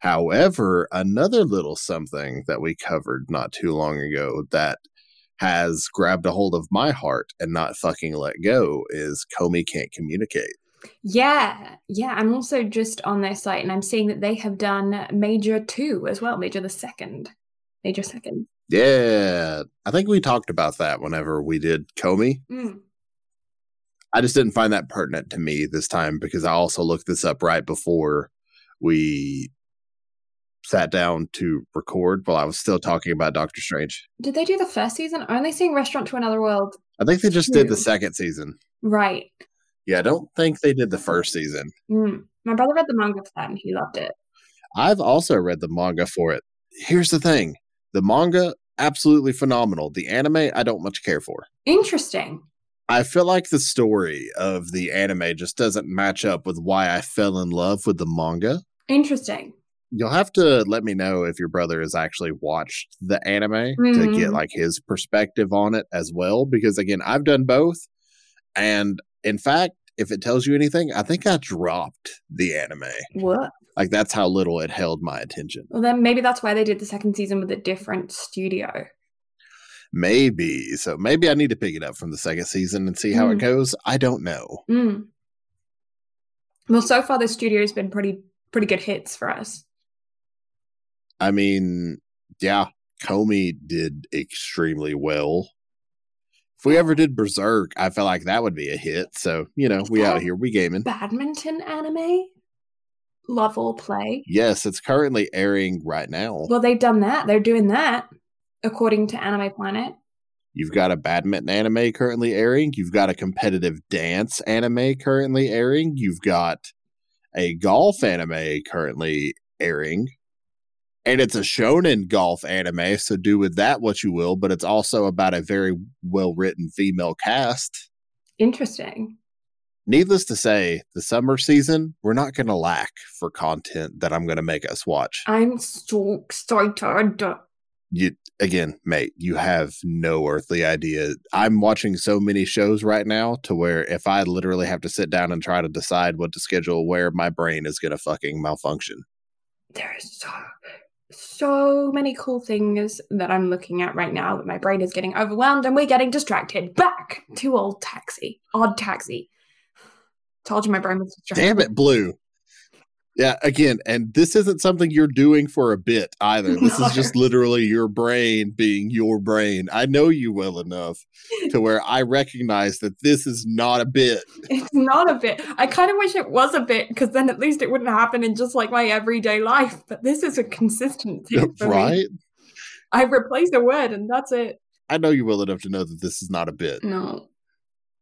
However, another little something that we covered not too long ago that has grabbed a hold of my heart and not fucking let go is Komi Can't Communicate. Yeah, yeah. I'm also just on their site and I'm seeing that they have done Major 2 as well, Major the Second. Major Second. Yeah, I think we talked about that whenever we did Komi. Mm. I just didn't find that pertinent to me this time because I also looked this up right before we sat down to record while I was still talking about Doctor Strange. Did they do the first season? Only seeing Restaurant to Another World. I think they just did the second season. Right. Yeah, I don't think they did the first season. Mm. My brother read the manga for that and he loved it. I've also read the manga for it. Here's the thing the manga, absolutely phenomenal. The anime, I don't much care for. Interesting. I feel like the story of the anime just doesn't match up with why I fell in love with the manga. Interesting. You'll have to let me know if your brother has actually watched the anime to Mhm. get like his perspective on it as well. Because again, I've done both. And in fact, if it tells you anything, I think I dropped the anime. What? Like that's how little it held my attention. Well, then maybe that's why they did the second season with a different studio. Maybe. So maybe I need to pick it up from the second season and see how it Mm. goes. I don't know. Mm. Well, so far the studio's been pretty pretty good hits for us. I mean, yeah, Komi did extremely well. If we ever did Berserk, I felt like that would be a hit. So, you know, we out here, we gaming. Badminton anime level play. Yes, it's currently airing right now. Well, they've done that. They're doing that according to Anime Planet. You've got a badminton anime currently airing. You've got a competitive dance anime currently airing. You've got a golf anime currently airing. And it's a shonen golf anime, so do with that what you will, but it's also about a very well written female cast. Interesting. Needless to say, the summer season, we're not going to lack for content that I'm going to make us watch. I'm so excited. You again, mate, you have no earthly idea. I'm watching so many shows right now to where if I literally have to sit down and try to decide what to schedule where my brain is going to fucking malfunction. There's so so many cool things that I'm looking at right now that my brain is getting overwhelmed and we're getting distracted. Back to old taxi. Odd taxi. Told you my brain was distracted. Damn it, Blue. Yeah, again, and this isn't something you're doing for a bit either. This No. is just literally your brain being your brain. I know you well enough to where I recognize that this is not a bit. It's not a bit. I kind of wish it was a bit because then at least it wouldn't happen in just like my everyday life. But this is a consistent thing for me. right? I replace a word and that's it. I know you well enough to know that this is not a bit, No.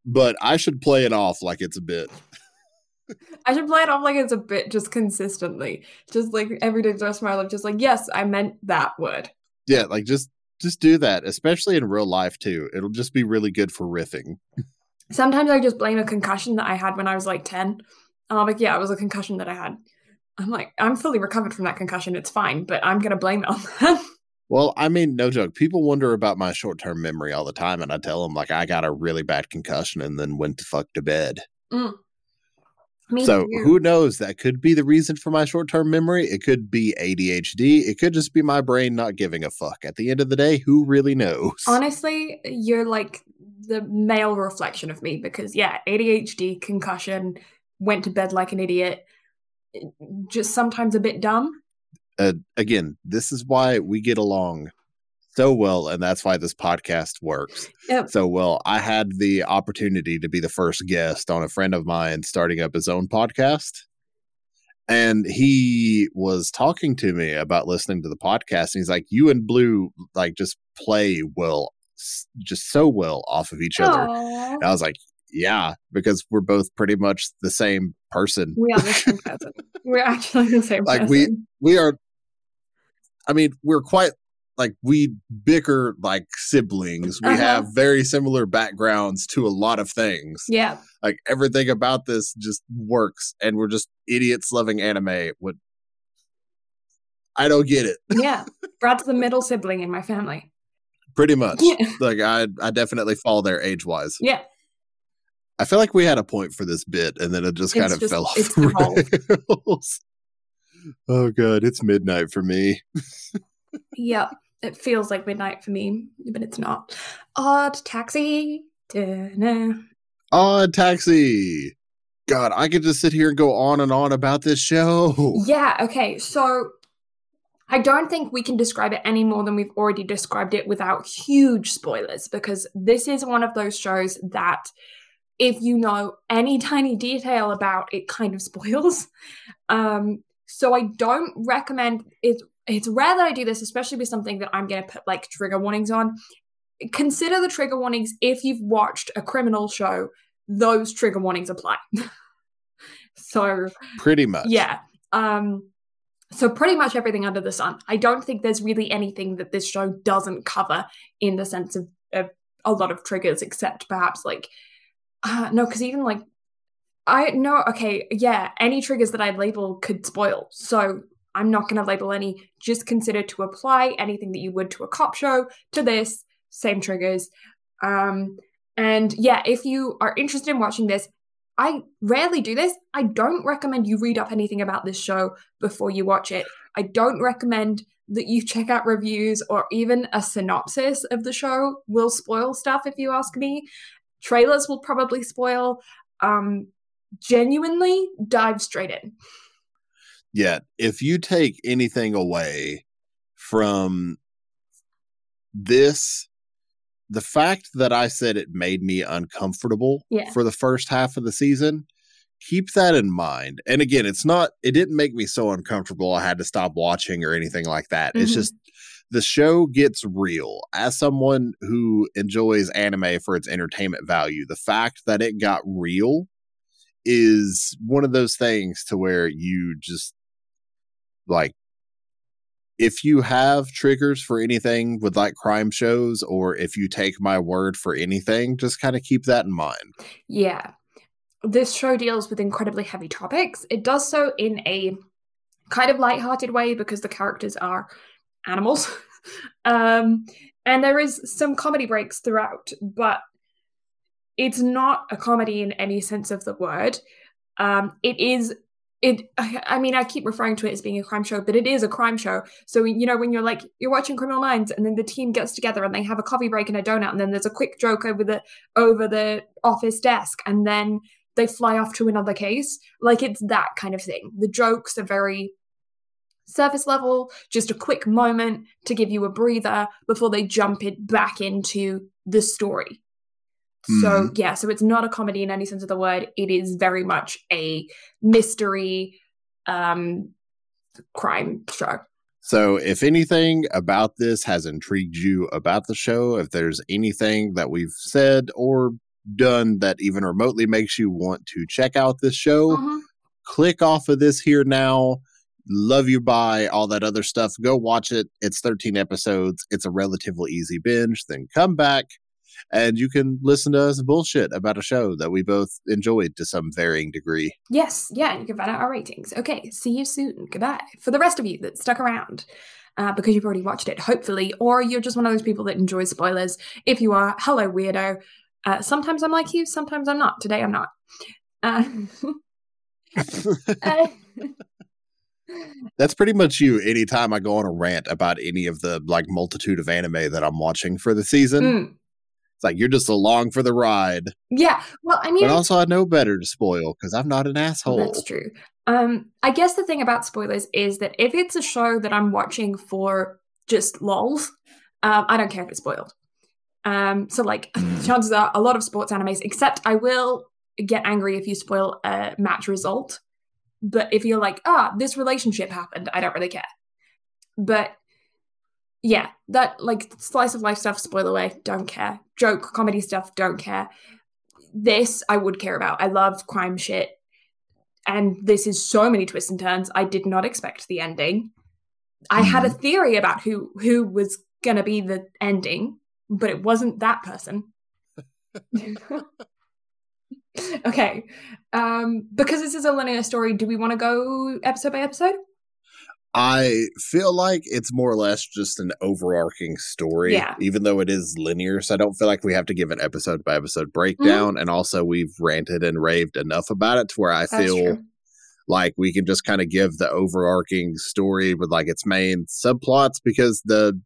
but I should play it off like it's a bit. I should play it off like it's a bit just consistently. Just like every day the rest of my life, just like, yes, I meant that word. Yeah, like just just do that, especially in real life too. It'll just be really good for riffing. Sometimes I just blame a concussion that I had when I was like 10. And I'm like, yeah, it was a concussion that I had. I'm like, I'm fully recovered from that concussion. It's fine, but I'm going to blame it on that. Well, I mean, no joke. People wonder about my short term memory all the time, and I tell them like I got a really bad concussion and then went to fuck to bed. Mm. Me so too. who knows? That could be the reason for my short term memory. It could be ADHD. It could just be my brain not giving a fuck. At the end of the day, who really knows? Honestly, you're like the male reflection of me because, yeah, ADHD, concussion, went to bed like an idiot, just sometimes a bit dumb. uh, again, this is why we get along so well, and that's why this podcast works Yep. so well. I had the opportunity to be the first guest on a friend of mine starting up his own podcast. And he was talking to me about listening to the podcast, and he's like, "You and Blue like just play well, just so well off of each other." And I was like, "Yeah," because we're both pretty much the same person. We are the same person. We're actually the same Like, person. we- we are i mean we're quite like we bicker like siblings we Uh-huh. have very similar backgrounds to a lot of things yeah. like everything about this just works and we're just idiots loving anime what i don't get it Yeah. Brad's the middle sibling in my family. pretty much Yeah. like i i definitely fall there age wise Yeah. i feel like we had a point for this bit and then it just It's kind of just- fell off the rails oh god it's midnight for me Yep. It feels like midnight for me, but it's not. Odd taxi. Da-na. Odd Taxi. God, I could just sit here and go on and on about this show. Yeah, okay. So I don't think we can describe it any more than we've already described it without huge spoilers because this is one of those shows that if you know any tiny detail about it kind of spoils. Um so I don't recommend it it's rare that I do this especially with something that I'm going to put like trigger warnings on. Consider the trigger warnings if you've watched a criminal show, those trigger warnings apply. so Pretty much. yeah. Um so pretty much everything under the sun. I don't think there's really anything that this show doesn't cover in the sense of, of a lot of triggers, except perhaps like uh no, because even like I no okay, yeah, any triggers that I label could spoil. So I'm not gonna label any. Just consider to apply anything that you would to a cop show to this, same triggers. Um and yeah, if you are interested in watching this, I rarely do this. I don't recommend you read up anything about this show before you watch it. I don't recommend that you check out reviews or even a synopsis of the show will spoil stuff if you ask me. Trailers will probably spoil. Um genuinely dive straight in. Yeah. If you take anything away from this, the fact that I said it made me uncomfortable Yeah. for the first half of the season, keep that in mind. And again, it's not, it didn't make me so uncomfortable I had to stop watching or anything like that. It's Mhm. just the show gets real. As someone who enjoys anime for its entertainment value, the fact that it got real is one of those things to where you just like if you have triggers for anything with like crime shows or if you take my word for anything just kind of keep that in mind Yeah. this show deals with incredibly heavy topics. It does so in a kind of light-hearted way because the characters are animals. um, and there is some comedy breaks throughout, but it's not a comedy in any sense of the word. Um, it is it i mean i keep referring to it as being a crime show but it is a crime show. So you know when you're like you're watching criminal minds and then the team gets together and they have a coffee break and a donut and then there's a quick joke over the over the office desk and then they fly off to another case like it's that kind of thing. The jokes are very surface level just a quick moment to give you a breather before they jump it back into the story so mm-hmm. yeah, so it's not a comedy in any sense of the word. It is very much a mystery um crime show. So if anything about this has intrigued you about the show, if there's anything that we've said or done that even remotely makes you want to check out this show, mm-hmm. click off of this here now. Love you by all that other stuff. Go watch it. It's 13 episodes. It's a relatively easy binge. Then come back, and you can listen to us bullshit about a show that we both enjoyed to some varying degree. Yes, yeah, and you can find out our ratings. Okay, see you soon. Goodbye. For the rest of you that stuck around, uh, because you've already watched it, hopefully, or you're just one of those people that enjoys spoilers. If you are, hello, weirdo. Uh, sometimes I'm like you, sometimes I'm not. Today I'm not. Uh, uh That's pretty much you. Anytime I go on a rant about any of the like multitude of anime that I'm watching for the season, mm. It's like you're just along for the ride. Yeah. Well, I mean, but also I know better to spoil because I'm not an asshole. That's true. Um, I guess the thing about spoilers is that if it's a show that I'm watching for just lols, um, I don't care if it's spoiled. Um, so like mm. chances are a lot of sports animes, except I will get angry if you spoil a match result. But if you're like, ah, this relationship happened, I don't really care. But yeah, that like slice of life stuff, spoil away, don't care. Joke, comedy stuff, don't care. This I would care about. I love crime shit. And this is so many twists and turns. I did not expect the ending. I had a mm-hmm. theory about who who was gonna be the ending, but it wasn't that person. okay. Um, because this is a linear story, do we want to go episode by episode? I feel like it's more or less just an overarching story, yeah. even though it is linear. So I don't feel like we have to give an episode by episode mm-hmm. breakdown. Mm-hmm. And also, we've ranted and raved enough about it to where I That's feel true. like we can just kind of give the overarching story with like its main subplots because the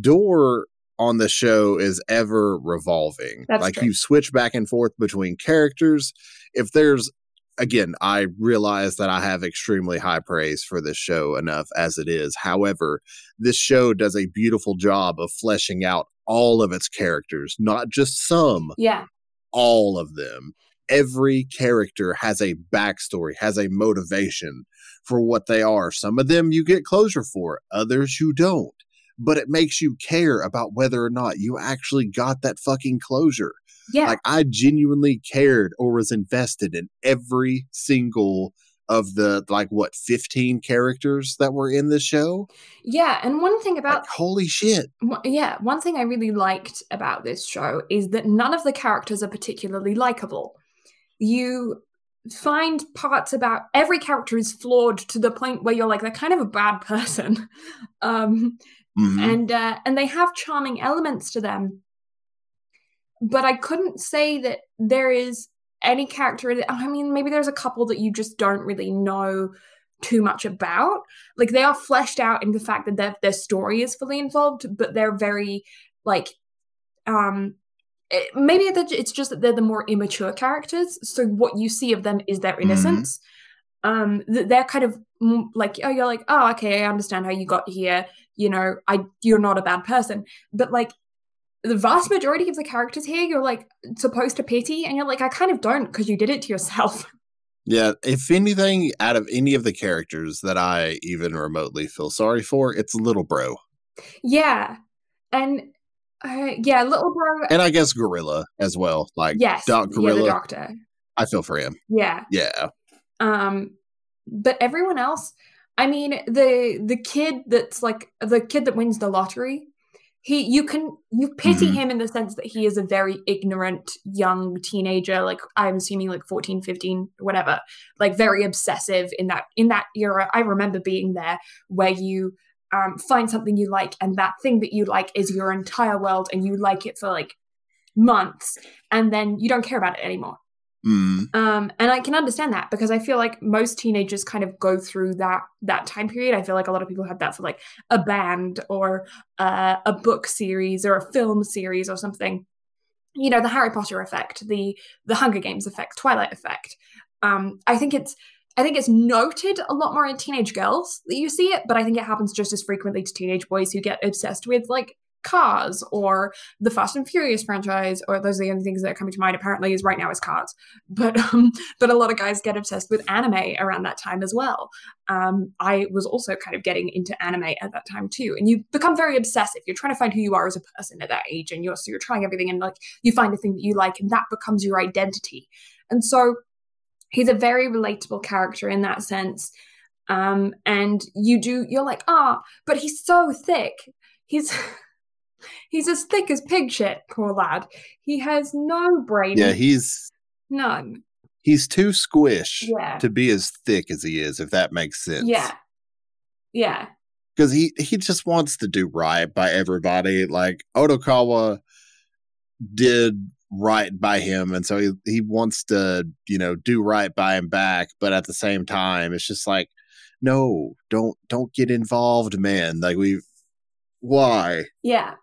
door on the show is ever revolving. That's like true. you switch back and forth between characters. If there's again, I realize that I have extremely high praise for this show enough as it is. However, this show does a beautiful job of fleshing out all of its characters, not just some. Yeah. All of them. Every character has a backstory, has a motivation for what they are. Some of them you get closure for, others you don't. But it makes you care about whether or not you actually got that fucking closure. Yeah. Like I genuinely cared or was invested in every single of the like what 15 characters that were in the show. Yeah, and one thing about like, holy shit. Yeah, one thing I really liked about this show is that none of the characters are particularly likable. You find parts about every character is flawed to the point where you're like they're kind of a bad person. um mm-hmm. and uh and they have charming elements to them but I couldn't say that there is any character. I mean, maybe there's a couple that you just don't really know too much about. Like they are fleshed out in the fact that their their story is fully involved, but they're very like um it, maybe it's just that they're the more immature characters. So what you see of them is their mm-hmm. innocence. Mm-hmm. Um, they're kind of like oh you're like oh okay I understand how you got here. You know I you're not a bad person, but like the vast majority of the characters here you're like supposed to pity and you're like i kind of don't because you did it to yourself. Yeah if anything out of any of the characters that i even remotely feel sorry for it's little bro. Yeah and uh, yeah little bro and i guess gorilla as well like yes doc gorilla yeah, the doctor. I feel for him. Yeah. Yeah. Um but everyone else i mean the the kid that's like the kid that wins the lottery he you can you pity Mhm. him in the sense that he is a very ignorant young teenager like i'm assuming like 14 15 whatever like very obsessive in that in that era i remember being there where you um, find something you like and that thing that you like is your entire world and you like it for like months and then you don't care about it anymore Mm. um, and I can understand that because I feel like most teenagers kind of go through that that time period. I feel like a lot of people have that for like a band or uh, a book series or a film series or something. You know, the Harry Potter effect, the the Hunger Games effect, Twilight effect. Um, I think it's I think it's noted a lot more in teenage girls that you see it, but I think it happens just as frequently to teenage boys who get obsessed with like Cars or the Fast and Furious franchise, or those are the only things that are coming to mind. Apparently, is right now is Cars, but um, but a lot of guys get obsessed with anime around that time as well. Um, I was also kind of getting into anime at that time too, and you become very obsessive. You're trying to find who you are as a person at that age, and you're so you're trying everything, and like you find a thing that you like, and that becomes your identity. And so he's a very relatable character in that sense. Um, and you do you're like, ah, but he's so thick. He's he's as thick as pig shit, poor lad. He has no brain. Yeah, he's none. he's too squish Yeah. to be as thick as he is, if that makes sense. Yeah. Yeah. because he he just wants to do right by everybody. Like Odokawa did right by him, and so he he wants to you know do right by him back. But at the same time, it's just like, no, don't don't get involved, man. Like we, why? Yeah.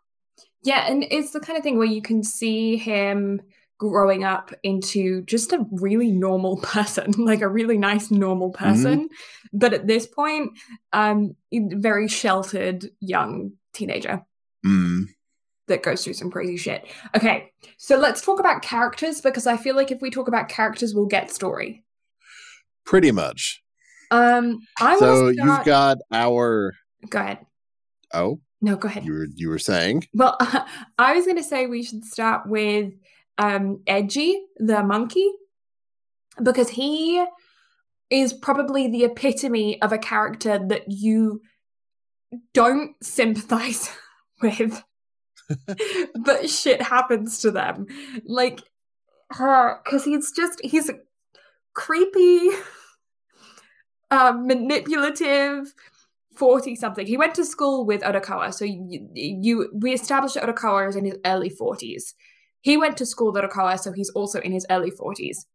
Yeah, and it's the kind of thing where you can see him growing up into just a really normal person, like a really nice normal person. But at this point, um very sheltered young teenager Mm, that goes through some crazy shit. Okay, so let's talk about characters because I feel like if we talk about characters, we'll get story. pretty much. Um I So will you've got our go ahead. oh No, go ahead. you were you were saying Well, I was going to say we should start with um, Edgy, the monkey, because he is probably the epitome of a character that you don't sympathize with, but shit happens to them. Like, because he's just, he's creepy, uh, manipulative, 40 something. He went to school with Odokawa. So you, you we established that Odokawa is in his early 40s. He went to school with Odokawa, so he's also in his early 40s.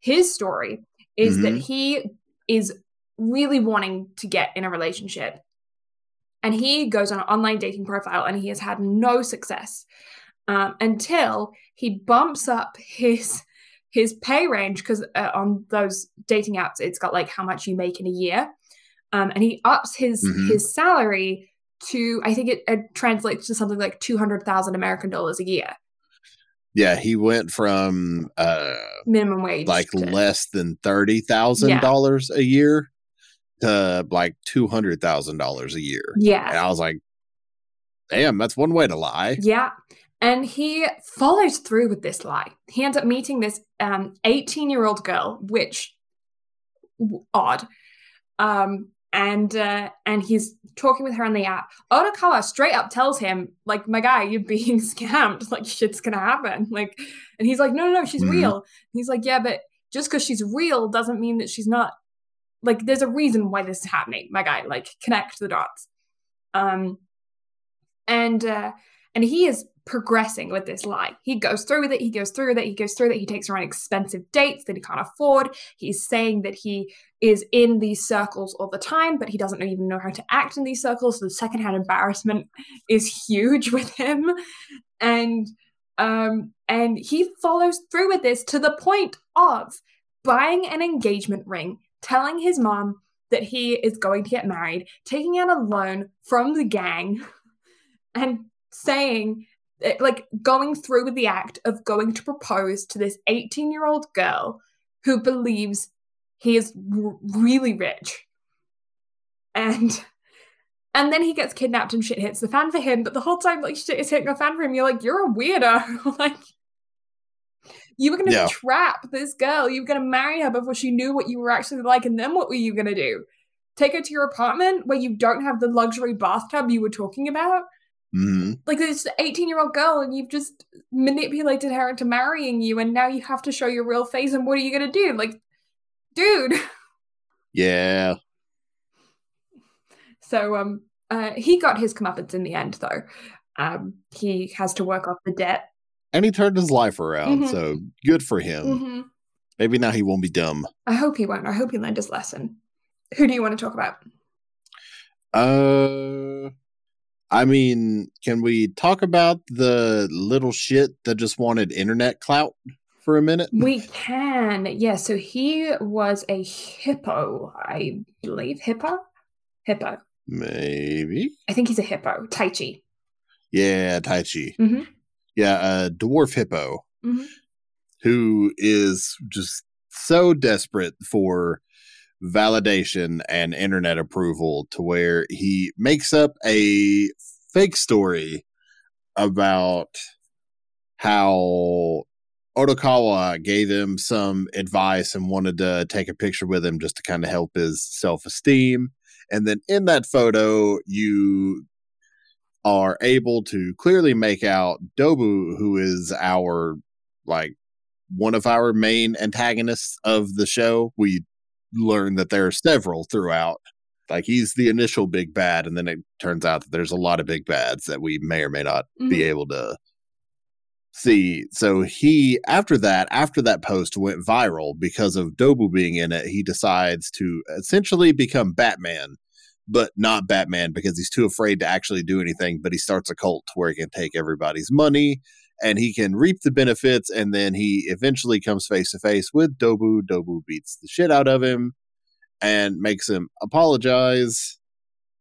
His story is that Mhm. he is really wanting to get in a relationship. And he goes on an online dating profile and he has had no success um, until he bumps up his his pay range because uh, on those dating apps it's got like how much you make in a year um, and he ups his Mhm. his salary to I think it, it translates to something like two hundred thousand American dollars a year yeah he went from uh minimum wage. like to- less than thirty thousand dollars a year to like two hundred thousand dollars a year. Yeah, And yeah, I was like, damn, that's one way to lie. yeah. And he follows through with this lie. He ends up meeting this um, 18 year old girl, which odd. Um, and uh, and he's talking with her on the app. Odokawa straight up tells him, like, my guy, you're being scammed. Like, shit's gonna happen. Like, and he's like, no, no, no, she's Mhm. real. He's like, yeah, but just because she's real doesn't mean that she's not. Like, there's a reason why this is happening, my guy. Like, connect the dots. Um, and uh, and he is progressing with this lie. He goes through with it. He goes through with it. He goes through with it. He takes her on expensive dates that he can't afford. He's saying that he is in these circles all the time, but he doesn't even know how to act in these circles. So the secondhand embarrassment is huge with him, and um, and he follows through with this to the point of buying an engagement ring, telling his mom that he is going to get married, taking out a loan from the gang, and saying Eh, like going through with the act of going to propose to this 18 year old girl who believes he is r- really rich. And and then he gets kidnapped and shit hits the fan for him but the whole time like shit is hitting the fan for him. You're like you're a weirdo. Like you were gonna Yeah. trap this girl. You were gonna marry her before she knew what you were actually like and then what were you gonna do? Take her to your apartment where you don't have the luxury bathtub you were talking about hmm Like this 18 year old girl, and you've just manipulated her into marrying you, and now you have to show your real face. And what are you gonna do? Like, dude. Yeah. So um, uh, he got his comeuppance in the end, though. Um, he has to work off the debt. And he turned his life around, Mhm. so good for him. hmm Maybe now he won't be dumb. I hope he won't. I hope he learned his lesson. Who do you want to talk about? Uh, I mean, can we talk about the little shit that just wanted internet clout for a minute? We can. Yeah, so he was a hippo, I believe. Hippo? Hippo. Maybe. I think he's a hippo. Taichi. Yeah, Taichi. Mhm. Yeah, a dwarf hippo Mhm. who is just so desperate for validation and internet approval to where he makes up a fake story about how Odokawa gave him some advice and wanted to take a picture with him just to kind of help his self esteem. And then in that photo, you are able to clearly make out Dobu, who is our like one of our main antagonists of the show. We learn that there are several throughout. Like he's the initial big bad, and then it turns out that there's a lot of big bads that we may or may not be Mhm. able to see. So he after that, after that post went viral because of Dobu being in it, he decides to essentially become Batman, but not Batman because he's too afraid to actually do anything. But he starts a cult where he can take everybody's money and he can reap the benefits. And then he eventually comes face to face with Dobu. Dobu beats the shit out of him and makes him apologize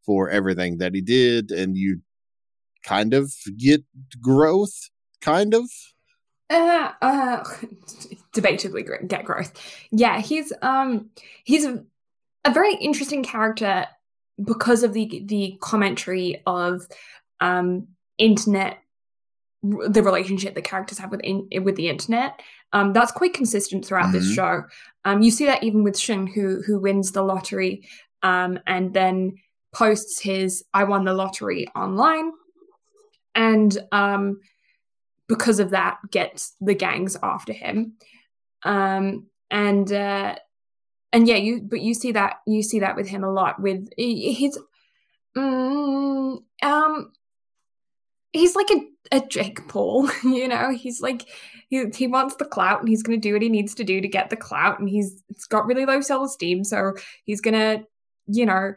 for everything that he did. And you kind of get growth, kind of. Uh, uh, debatably get growth. Yeah, he's um he's a, a very interesting character because of the the commentary of um internet the relationship the characters have with in, with the internet. Um, that's quite consistent throughout this Mhm. show. Um, you see that even with Shin, who who wins the lottery, um, and then posts his "I won the lottery" online, and um, because of that, gets the gangs after him. Um, and uh, and yeah, you but you see that you see that with him a lot with his mm, um he's like a, a Jake Paul, you know. He's like he he wants the clout and he's going to do what he needs to do to get the clout and he's it's got really low self esteem, so he's going to you know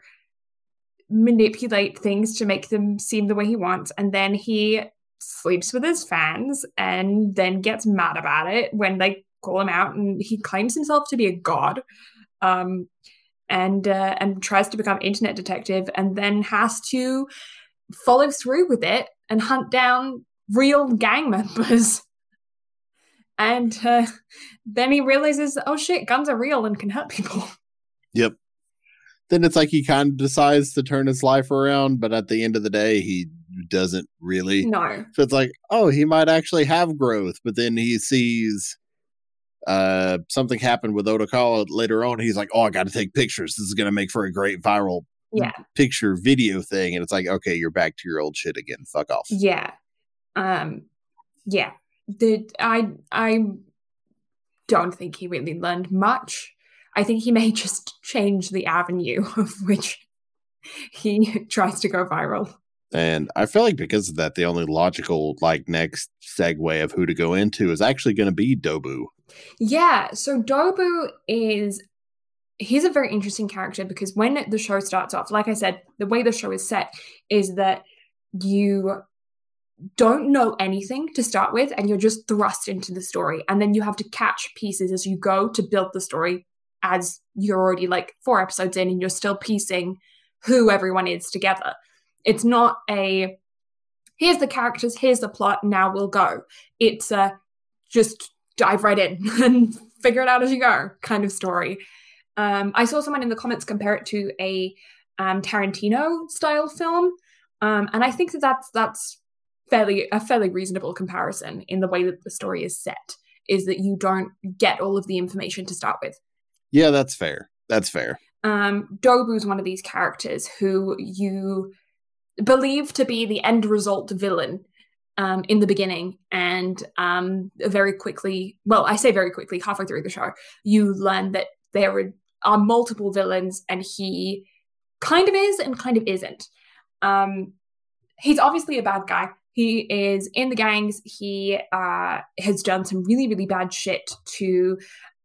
manipulate things to make them seem the way he wants and then he sleeps with his fans and then gets mad about it when they call him out and he claims himself to be a god um and uh, and tries to become internet detective and then has to follow through with it and hunt down real gang members and uh, then he realizes oh shit guns are real and can hurt people Yep. Then it's like he kind of decides to turn his life around, but at the end of the day, he doesn't really. no So it's like, oh, he might actually have growth, but then he sees uh something happen with Odokawa later on. He's like, oh, I got to take pictures. This is going to make for a great viral yeah picture video thing. And it's like, okay, you're back to your old shit again. Fuck off. Yeah. Um yeah. The I I don't think he really learned much. I think he may just change the avenue of which he tries to go viral. And I feel like because of that, the only logical like next segue of who to go into is actually going to be Dobu. Yeah, so Dobu is he's a very interesting character because when the show starts off, like I said, the way the show is set is that you don't know anything to start with and you're just thrust into the story and then you have to catch pieces as you go to build the story as you're already like four episodes in and you're still piecing who everyone is together. It's not a here's the characters, here's the plot, now we'll go. It's a just dive right in and figure it out as you go kind of story. Um, I saw someone in the comments compare it to a um, Tarantino style film, um, and I think that that's that's fairly a fairly reasonable comparison in the way that the story is set. Is that you don't get all of the information to start with. Yeah, that's fair. That's fair. Um, Dobu's one of these characters who you believe to be the end result villain um, in the beginning, and um, very quickly, well, I say very quickly, halfway through the show, you learn that there are multiple villains, and he kind of is and kind of isn't. Um, he's obviously a bad guy. He is in the gangs. He uh, has done some really, really bad shit to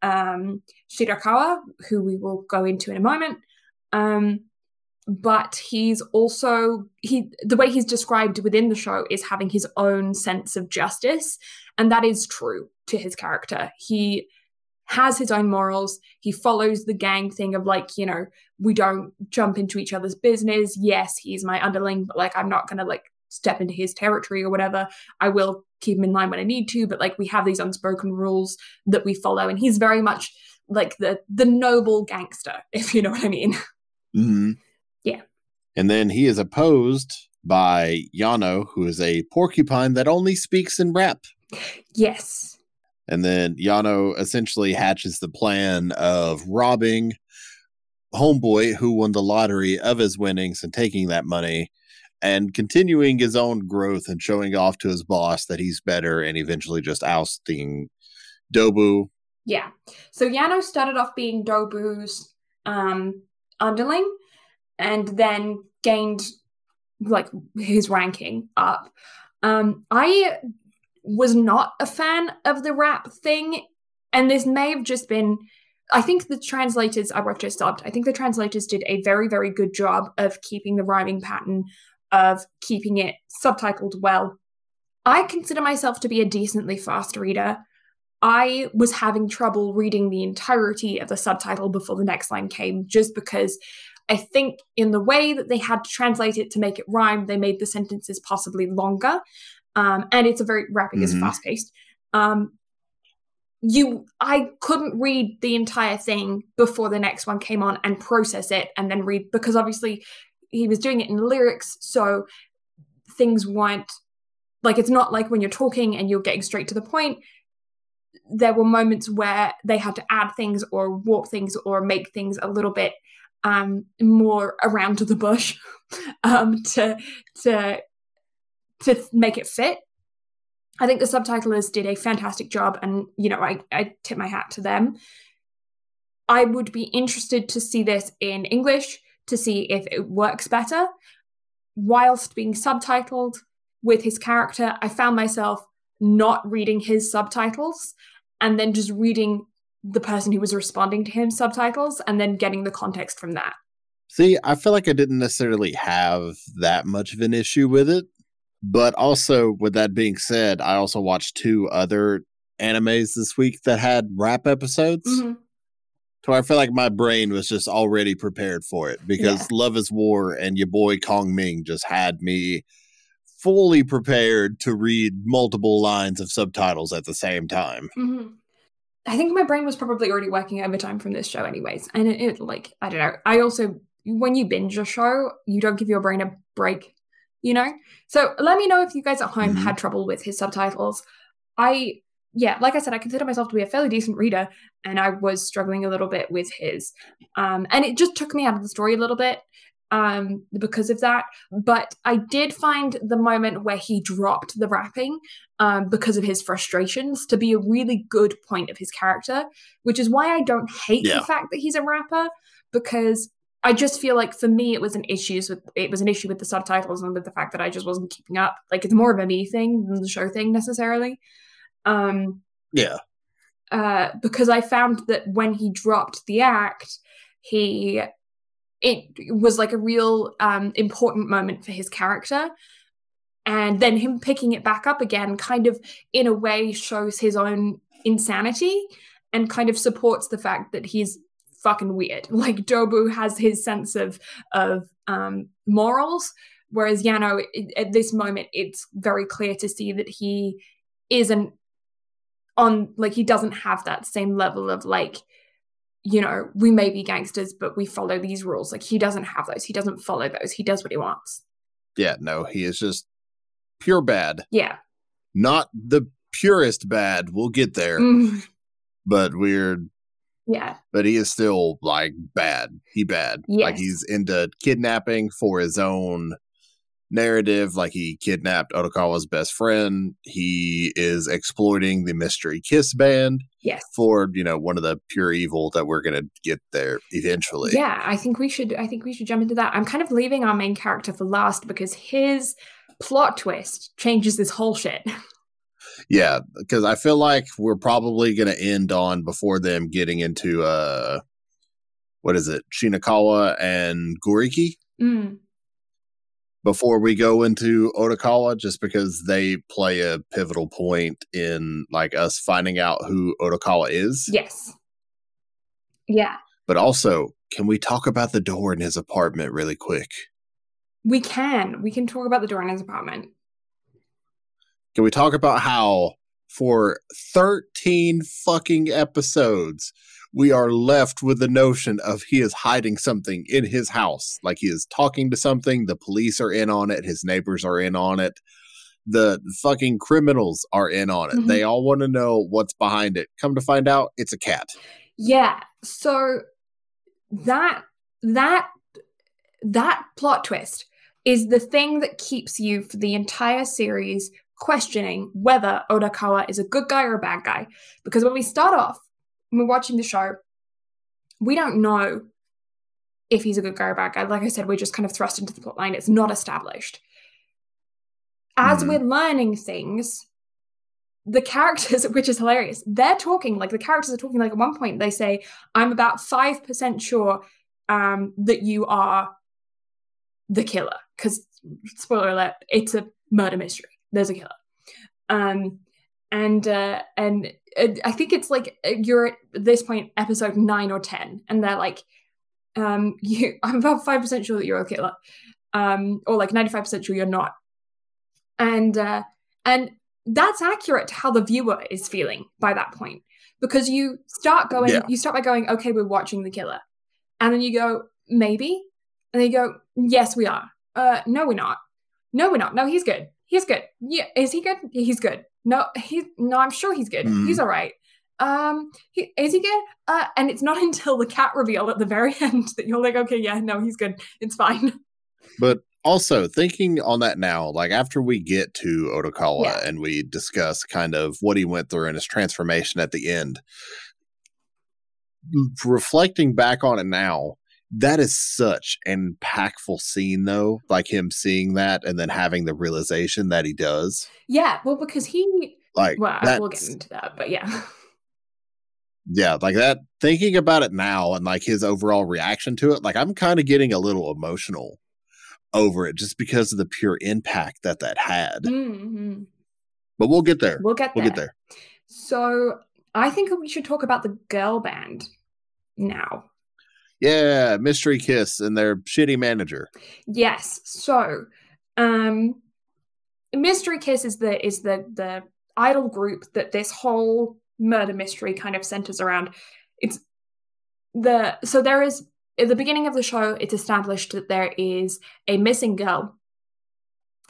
um, Shirakawa, who we will go into in a moment. Um, but he's also he the way he's described within the show is having his own sense of justice, and that is true to his character. He has his own morals. He follows the gang thing of like, you know, we don't jump into each other's business. Yes, he's my underling, but like, I'm not going to like step into his territory or whatever. I will keep him in line when I need to, but like, we have these unspoken rules that we follow. And he's very much like the, the noble gangster, if you know what I mean. Mm-hmm. Yeah. And then he is opposed by Yano, who is a porcupine that only speaks in rap. Yes. And then Yano essentially hatches the plan of robbing Homeboy, who won the lottery, of his winnings and taking that money and continuing his own growth and showing off to his boss that he's better and eventually just ousting Dobu. Yeah. So Yano started off being Dobu's um, underling and then gained like his ranking up. Um, I was not a fan of the rap thing. And this may have just been, I think the translators, I wrote just stopped, I think the translators did a very, very good job of keeping the rhyming pattern, of keeping it subtitled well. I consider myself to be a decently fast reader. I was having trouble reading the entirety of the subtitle before the next line came just because I think in the way that they had to translate it to make it rhyme, they made the sentences possibly longer um, and it's a very rapping mm-hmm. is fast paced. Um, you, I couldn't read the entire thing before the next one came on and process it and then read because obviously he was doing it in lyrics, so things weren't like it's not like when you're talking and you're getting straight to the point. There were moments where they had to add things or warp things or make things a little bit um, more around to the bush um, to to to make it fit. I think the subtitlers did a fantastic job, and you know, I, I tip my hat to them. I would be interested to see this in English to see if it works better. Whilst being subtitled with his character, I found myself not reading his subtitles and then just reading the person who was responding to him subtitles and then getting the context from that. See, I feel like I didn't necessarily have that much of an issue with it. But also, with that being said, I also watched two other animes this week that had rap episodes. Mm-hmm. So I feel like my brain was just already prepared for it because yeah. Love is War and your boy Kong Ming just had me fully prepared to read multiple lines of subtitles at the same time. Mm-hmm. I think my brain was probably already working overtime from this show, anyways. And it, it, like, I don't know. I also, when you binge a show, you don't give your brain a break you know? So let me know if you guys at home mm-hmm. had trouble with his subtitles. I, yeah, like I said, I consider myself to be a fairly decent reader, and I was struggling a little bit with his. Um, and it just took me out of the story a little bit um, because of that. But I did find the moment where he dropped the rapping um, because of his frustrations to be a really good point of his character, which is why I don't hate yeah. the fact that he's a rapper because I just feel like for me it was an issues with it was an issue with the subtitles and with the fact that I just wasn't keeping up. Like it's more of a me thing than the show thing necessarily. Um Yeah. Uh because I found that when he dropped the act, he it was like a real um important moment for his character. And then him picking it back up again kind of in a way shows his own insanity and kind of supports the fact that he's fucking weird. Like Dobu has his sense of of um, morals, whereas Yano at this moment it's very clear to see that he isn't on like he doesn't have that same level of like you know we may be gangsters but we follow these rules. Like he doesn't have those. He doesn't follow those. He does what he wants. Yeah no he is just pure bad. Yeah. Not the purest bad. We'll get there. Mm. but we're yeah. But he is still like bad. He bad. Yes. Like he's into kidnapping for his own narrative like he kidnapped Odokawa's best friend. He is exploiting the mystery kiss band. Yes. For, you know, one of the pure evil that we're gonna get there eventually. Yeah, I think we should I think we should jump into that. I'm kind of leaving our main character for last because his plot twist changes this whole shit. Yeah, because I feel like we're probably gonna end on before them getting into uh what is it, Shirakawa and Gouriki? Mm before we go into Odokawa, just because they play a pivotal point in like us finding out who Odokawa is. Yes. Yeah. But also, can we talk about the door in his apartment really quick? We can. We can talk about the door in his apartment. Can we talk about how for 13 fucking episodes we are left with the notion of he is hiding something in his house. Like he is talking to something. The police are in on it. His neighbors are in on it. The fucking criminals are in on it. Mm-hmm. They all want to know what's behind it. Come to find out, it's a cat. Yeah. So that, that, that plot twist is the thing that keeps you for the entire series questioning whether Odokawa is a good guy or a bad guy. Because when we start off, we're watching the show, we don't know if he's a good guy or a bad guy. Like I said, we're just kind of thrust into the plot line. It's not established. As mm. we're learning things, the characters, which is hilarious, they're talking like the characters are talking like at one point they say, I'm about 5% sure um, that you are the killer. Because, spoiler alert, it's a murder mystery. There's a killer. Um, and uh, and I think it's like uh, you're at this point episode nine or ten, and they're like, um, you, I'm about five percent sure that you're a killer, um, or like ninety five percent sure you're not, and uh, and that's accurate to how the viewer is feeling by that point because you start going, yeah. you start by going, okay, we're watching the killer, and then you go, maybe, and then you go, yes, we are. Uh, no, we're not. No, we're not. No, he's good. He's good. Yeah, is he good? He's good. No, he no, I'm sure he's good. Mm. He's all right. Um, he, is he good? Uh, and it's not until the cat reveal at the very end that you're like, okay, yeah, no, he's good. It's fine. But also thinking on that now, like after we get to Odokawa yeah. and we discuss kind of what he went through and his transformation at the end, reflecting back on it now, that is such an impactful scene though like him seeing that and then having the realization that he does. Yeah well because he like well we'll get into that but yeah. Yeah like that thinking about it now and like his overall reaction to it like i'm kind of getting a little emotional over it just because of the pure impact that that had. Mm-hmm. but we'll get there. We'll get there. we'll get there. So i think we should talk about the girl band now yeah, Mystery Kiss and their shitty manager. Yes. So, um Mystery Kiss is the is the the idol group that this whole murder mystery kind of centers around. It's the so there is at the beginning of the show it's established that there is a missing girl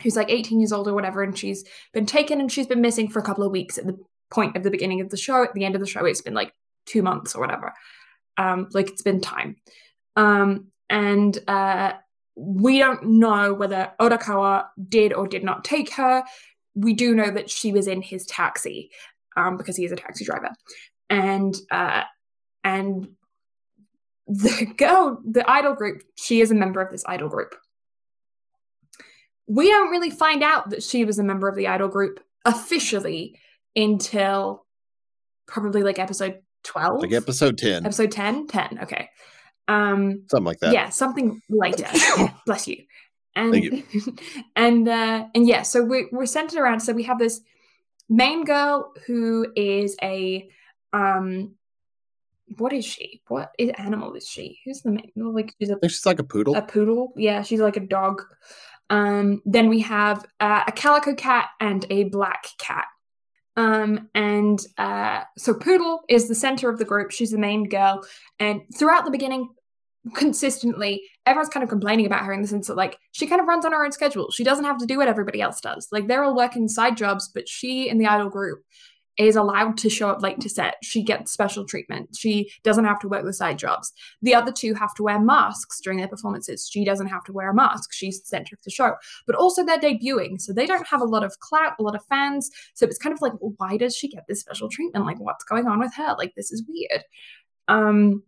who's like 18 years old or whatever and she's been taken and she's been missing for a couple of weeks at the point of the beginning of the show at the end of the show it's been like 2 months or whatever um, like it's been time. Um, and uh, we don't know whether Odokawa did or did not take her. We do know that she was in his taxi um, because he is a taxi driver, and uh, and the girl, the idol group, she is a member of this idol group. We don't really find out that she was a member of the idol group officially until probably like episode 12 like episode 10 episode 10 10 okay. Um something like that. yeah something like that. bless you. And Thank you. and uh and yeah so we're, we're centered around so we have this main girl who is a um what is she? What is, animal is she? Who's the main like she's a she's like a poodle. A poodle? Yeah she's like a dog. Um then we have uh, a calico cat and a black cat um, and uh, so Poodle is the center of the group. She's the main girl. And throughout the beginning, consistently, everyone's kind of complaining about her in the sense that, like, she kind of runs on her own schedule. She doesn't have to do what everybody else does. Like, they're all working side jobs, but she in the idol group is allowed to show up late to set. She gets special treatment. She doesn't have to work the side jobs. The other two have to wear masks during their performances. She doesn't have to wear a mask. She's the center of the show. But also they're debuting, so they don't have a lot of clout, a lot of fans. So it's kind of like, well, why does she get this special treatment? Like, what's going on with her? Like, this is weird. Um,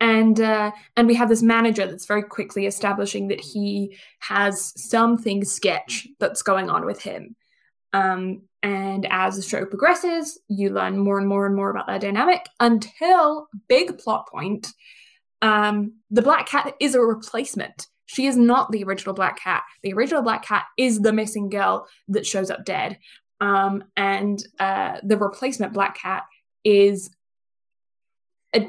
and uh, and we have this manager that's very quickly establishing that he has something sketch that's going on with him. Um, and as the show progresses, you learn more and more and more about their dynamic until big plot point. Um, the Black Cat is a replacement. She is not the original Black Cat. The original Black Cat is the missing girl that shows up dead. Um, and uh, the replacement Black Cat is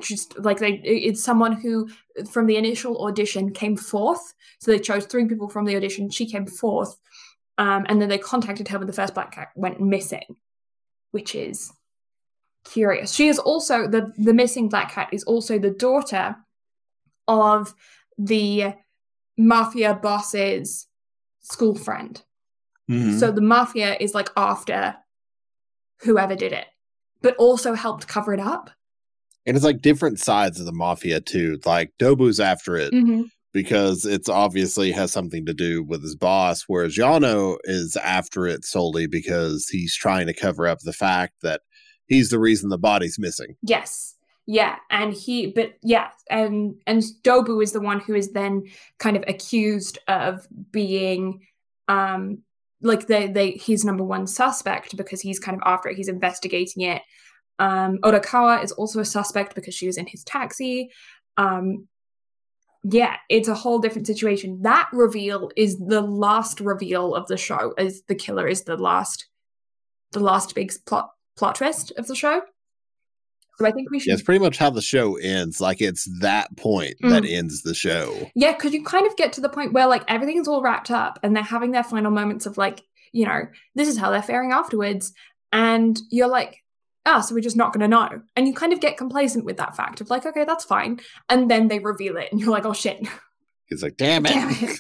just like they it's someone who from the initial audition came fourth so they chose three people from the audition she came fourth um, and then they contacted her when the first black cat went missing which is curious she is also the the missing black cat is also the daughter of the mafia boss's school friend mm-hmm. so the mafia is like after whoever did it but also helped cover it up and it's like different sides of the mafia too. Like Dobu's after it mm-hmm. Because it's obviously has something to do with his boss, whereas Yano is after it solely because he's trying to cover up the fact that he's the reason the body's missing. Yes. Yeah, and he, but yeah, and and Dobu is the one who is then kind of accused of being, um, like they they he's number one suspect because he's kind of after it, he's investigating it, um, Odokawa is also a suspect because she was in his taxi. Um, yeah, it's a whole different situation. That reveal is the last reveal of the show. As the killer is the last, the last big plot plot twist of the show. So I think we should. Yeah, it's pretty much how the show ends. Like it's that point mm. that ends the show. Yeah, because you kind of get to the point where like everything's all wrapped up, and they're having their final moments of like, you know, this is how they're faring afterwards, and you're like, ah, so we're just not going to know. And you kind of get complacent with that fact of like, okay, that's fine. And then they reveal it and you're like, oh shit. He's like, damn it. Damn it.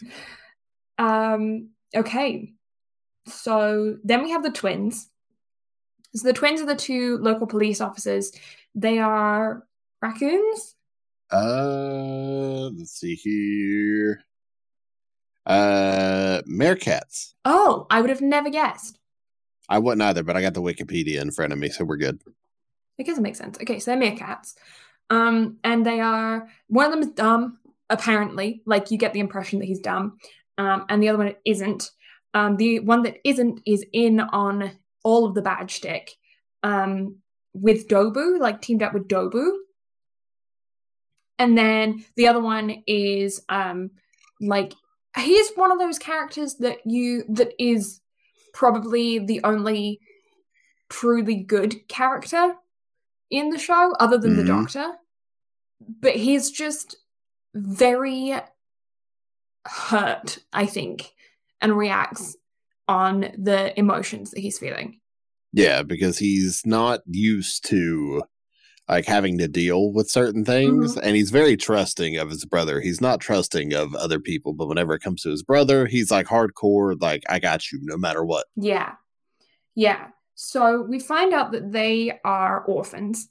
um, okay. So then we have the twins. So the twins are the two local police officers. They are raccoons. Uh, let's see here. Uh, meerkats. Oh, I would have never guessed. I wouldn't either, but I got the Wikipedia in front of me, so we're good. It makes sense. Okay, so they're meerkats. Um, and they are one of them is dumb, apparently. Like you get the impression that he's dumb. Um, and the other one isn't. Um, the one that isn't is in on all of the bad shtick. Um, with Dobu, like teamed up with Dobu. And then the other one is um like he's one of those characters that you that is probably the only truly good character in the show, other than mm-hmm. the Doctor. But he's just very hurt, I think, and reacts on the emotions that he's feeling. Yeah, because he's not used to like having to deal with certain things mm-hmm. and he's very trusting of his brother he's not trusting of other people but whenever it comes to his brother he's like hardcore like i got you no matter what yeah yeah so we find out that they are orphans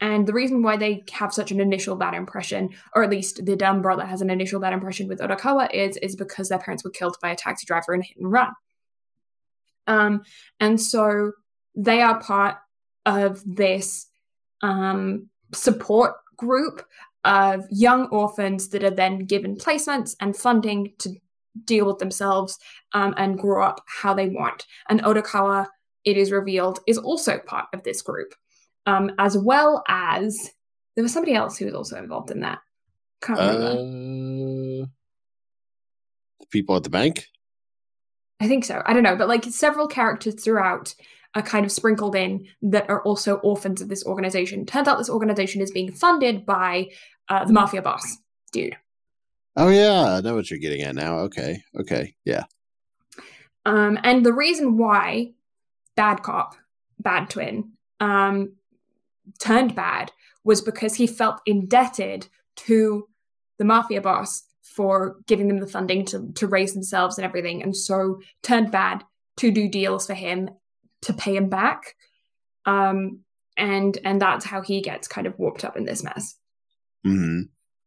and the reason why they have such an initial bad impression, or at least the dumb brother has an initial bad impression with Odokawa, is is because their parents were killed by a taxi driver in a hit and run. Um, and so they are part of this um, support group of young orphans that are then given placements and funding to deal with themselves um, and grow up how they want. And Odokawa, it is revealed, is also part of this group, um, as well as there was somebody else who was also involved in that. Can't remember. Uh, people at the bank. I think so. I don't know, but like several characters throughout are kind of sprinkled in that are also orphans of this organization. Turns out this organization is being funded by uh, the mafia boss dude. Oh yeah, I know what you're getting at now. Okay, okay, yeah. Um, and the reason why bad cop, bad twin, um, turned bad was because he felt indebted to the mafia boss for giving them the funding to to raise themselves and everything, and so turned bad to do deals for him to pay him back. Um, and and that's how he gets kind of warped up in this mess. hmm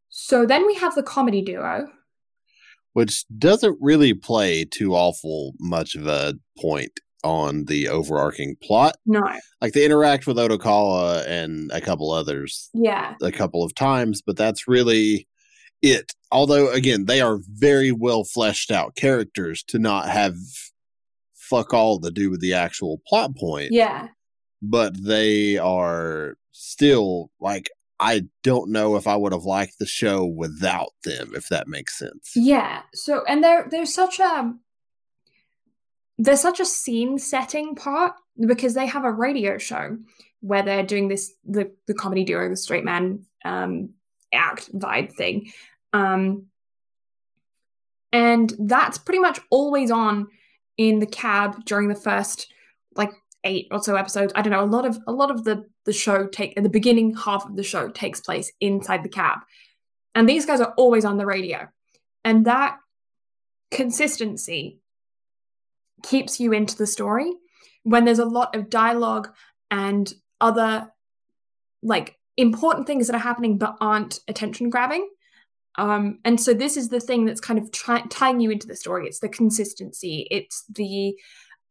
So then we have the comedy duo. Which doesn't really play too awful much of a point on the overarching plot. No, Like they interact with Odokawa and a couple others yeah, a couple of times, but that's really it. Although, again, they are very well fleshed out characters to not have fuck all to do with the actual plot point, yeah, but they are still like, I don't know if I would have liked the show without them, if that makes sense. yeah. So and they're they're such a there's such a scene setting part because they have a radio show where they're doing this the the comedy duo the straight man um act vibe thing um and that's pretty much always on in the cab during the first like eight or so episodes. I don't know a lot of a lot of the the show take the beginning half of the show takes place inside the cab. And these guys are always on the radio. And that consistency keeps you into the story. When there's a lot of dialogue and other like important things that are happening but aren't attention grabbing um, and so this is the thing that's kind of tying you into the story. It's the consistency. It's the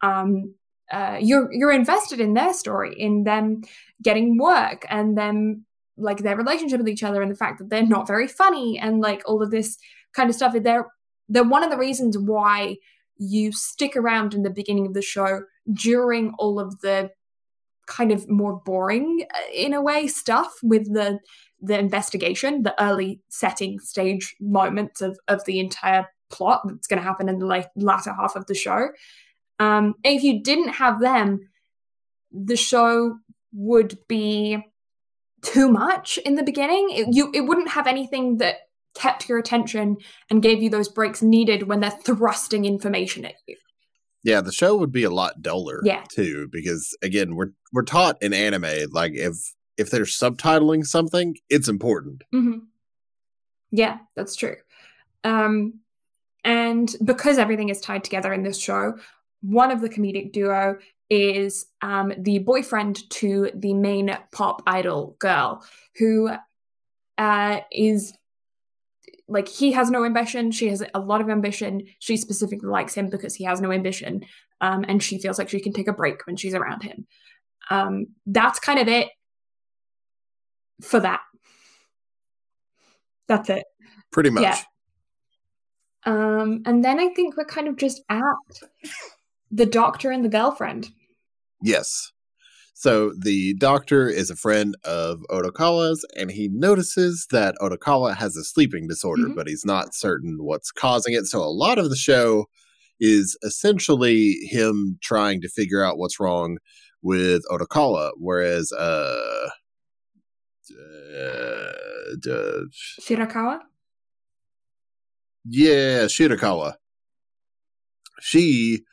um, uh, you're you're invested in their story in them getting work and them like their relationship with each other and the fact that they're not very funny and like all of this kind of stuff. They're they're one of the reasons why you stick around in the beginning of the show during all of the kind of more boring uh, in a way stuff with the the investigation the early setting stage moments of of the entire plot that's going to happen in the like latter half of the show. Um if you didn't have them the show would be too much in the beginning. It, you it wouldn't have anything that kept your attention and gave you those breaks needed when they're thrusting information at you Yeah, the show would be a lot duller Yeah. too, because again, we're we're taught in anime, like if if they're subtitling something, it's important. hmm Yeah, that's true. Um, and because everything is tied together in this show, one of the comedic duo is um, the boyfriend to the main pop idol girl, who uh, is like he has no ambition. She has a lot of ambition. She specifically likes him because he has no ambition, um, and she feels like she can take a break when she's around him. Um, that's kind of it for that. That's it. Pretty much. Yeah. Um, and then I think we're kind of just at the doctor and the girlfriend. Yes. So the doctor is a friend of Odokawa's, and he notices that Odokawa has a sleeping disorder, Mhm. but he's not certain what's causing it. So a lot of the show is essentially him trying to figure out what's wrong with Odokawa, whereas uh, uh, uh Shirakawa? yeah, Shirakawa. She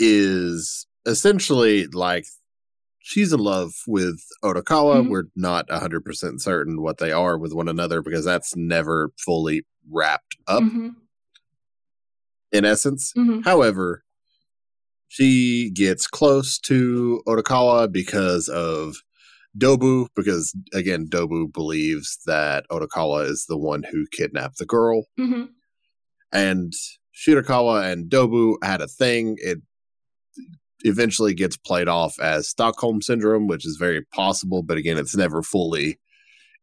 is essentially like she's in love with Odokawa. Mhm. We're not 100% certain what they are with one another because that's never fully wrapped up hmm in essence. hmm However, she gets close to Odokawa because of Dobu, because again, Dobu believes that Odokawa is the one who kidnapped the girl. hmm and Shirakawa and Dobu had a thing. It eventually gets played off as Stockholm syndrome, which is very possible, but again, it's never fully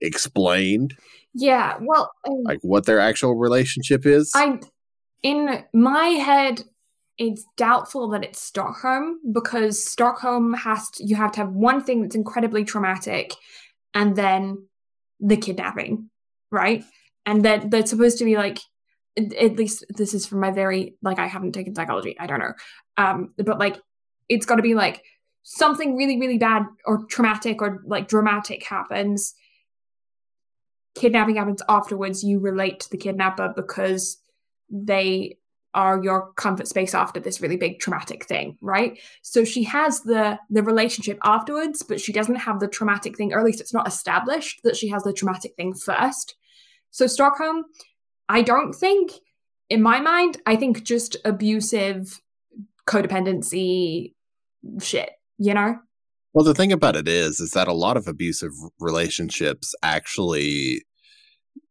explained, Yeah, well, um, like what their actual relationship is. I in my head it's doubtful that it's Stockholm because Stockholm has to, you have to have one thing that's incredibly traumatic and then the kidnapping, right? And that that's supposed to be like at at least this is from my very like I haven't taken psychology, I don't know. Um but like it's got to be like something really really bad or traumatic or like dramatic happens kidnapping happens afterwards you relate to the kidnapper because they are your comfort space after this really big traumatic thing right? So she has the the relationship afterwards but she doesn't have the traumatic thing or at least it's not established that she has the traumatic thing first. So stockholm i don't think in my mind i think just abusive codependency shit you know Well, the thing about it is, is that a lot of abusive relationships actually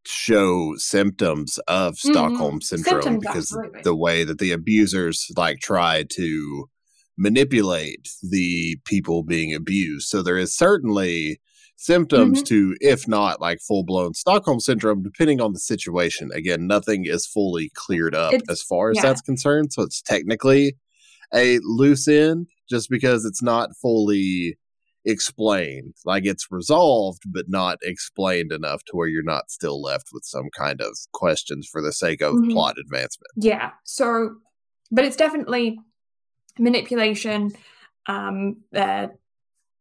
show symptoms of mm-hmm. Stockholm syndrome symptoms, because absolutely. the way that the abusers like try to manipulate the people being abused. So there is certainly symptoms mm-hmm. to, if not like full blown Stockholm syndrome, depending on the situation. Again, nothing is fully cleared up it's, as far as yeah. that's concerned. So it's technically a loose end just because it's not fully explained. Like it's resolved, but not explained enough to where you're not still left with some kind of questions for the sake of mm-hmm. plot advancement. Yeah. So, but it's definitely manipulation, um, uh,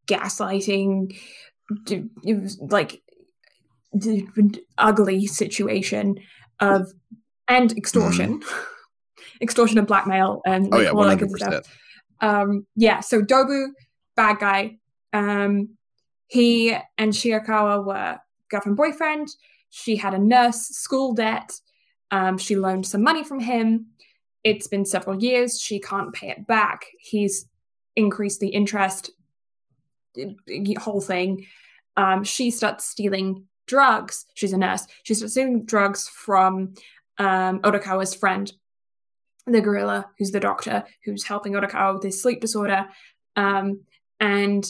gaslighting, was like ugly situation of and extortion, mm. extortion and blackmail and oh yeah, one hundred percent. Um, yeah, so Dobu, bad guy. Um, he and Shirakawa were girlfriend boyfriend. She had a nurse school debt. Um, she loaned some money from him. It's been several years. She can't pay it back. He's increased the interest whole thing. Um, she starts stealing drugs. She's a nurse. She starts stealing drugs from um, Odokawa's friend, the gorilla, who's the doctor, who's helping Odokawa with his sleep disorder. Um, and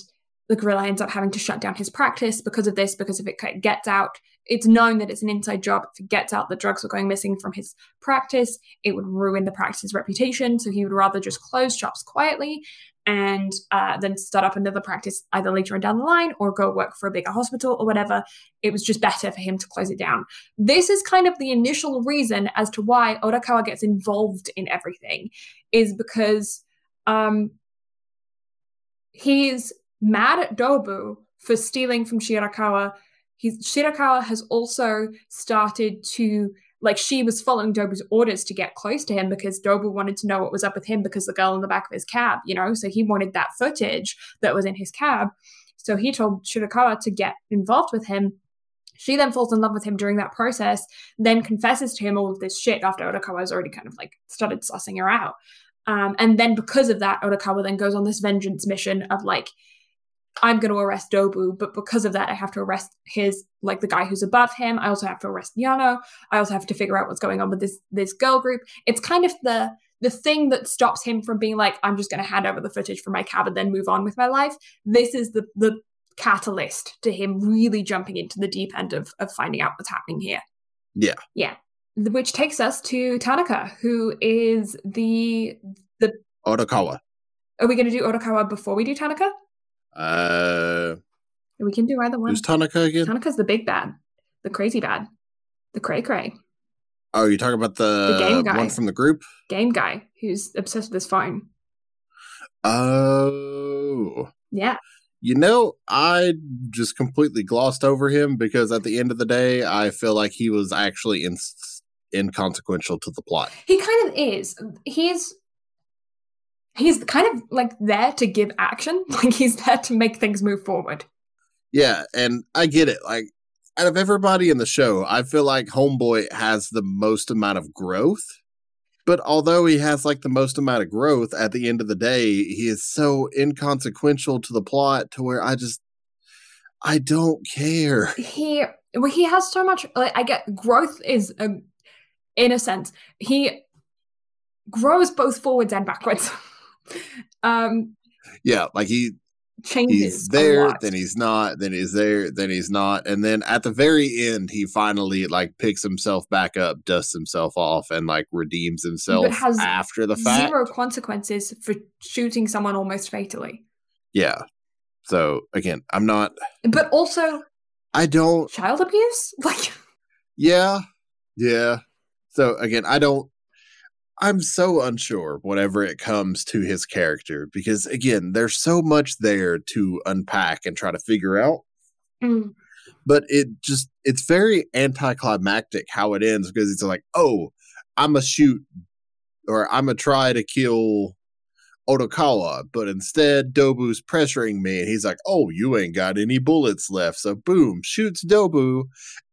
the gorilla ends up having to shut down his practice because of this, because if it gets out, it's known that it's an inside job. If it gets out that drugs were going missing from his practice, it would ruin the practice's reputation. So he would rather just close shops quietly and uh, then start up another practice either later on down the line or go work for a bigger hospital or whatever. It was just better for him to close it down. This is kind of the initial reason as to why Odokawa gets involved in everything, is because um, he's mad at Dobu for stealing from Shirakawa. He's, Shirakawa has also started to like she was following Dobu's orders to get close to him because Dobu wanted to know what was up with him because the girl in the back of his cab, you know, so he wanted that footage that was in his cab. So he told Shirakawa to get involved with him. She then falls in love with him during that process, then confesses to him all of this shit after Odokawa has already kind of like started sussing her out. Um, and then because of that, Odokawa then goes on this vengeance mission of like, I'm going to arrest Dobu, but because of that, I have to arrest his like the guy who's above him. I also have to arrest Yano. I also have to figure out what's going on with this this girl group. It's kind of the the thing that stops him from being like, I'm just going to hand over the footage from my cab and then move on with my life. This is the the catalyst to him really jumping into the deep end of of finding out what's happening here. Yeah, yeah. Which takes us to Tanaka, who is the the Odokawa. Are we going to do Odokawa before we do Tanaka? Uh, we can do either one. Who's Tanaka again? Tanaka's the big bad, the crazy bad, the cray cray. Oh, you talking about the, the game guy. one from the group? Game guy who's obsessed with his phone. Oh. Yeah. You know, I just completely glossed over him because at the end of the day, I feel like he was actually in, inconsequential to the plot. He kind of is. He's he's kind of like there to give action. Like he's there to make things move forward. Yeah, and I get it. Like out of everybody in the show, I feel like Homeboy has the most amount of growth. But although he has like the most amount of growth, at the end of the day, he is so inconsequential to the plot to where I just I don't care. He well, he has so much. Like, I get growth is um, in a sense he grows both forwards and backwards. um, yeah, like he changes. He's there, then he's not, then he's there, then he's not, and then at the very end, he finally like picks himself back up, dusts himself off, and like redeems himself after the fact. Zero consequences for shooting someone almost fatally. Yeah. So again, I'm not. But also, I don't child abuse. Like, yeah, yeah. So again, I don't I'm so unsure whenever it comes to his character because again, there's so much there to unpack and try to figure out. Mm. But it just it's very anticlimactic how it ends because it's like, oh, I'm a shoot or I'm a try to kill Odokawa, but instead Dobu's pressuring me and he's like, Oh, you ain't got any bullets left. So boom, shoots Dobu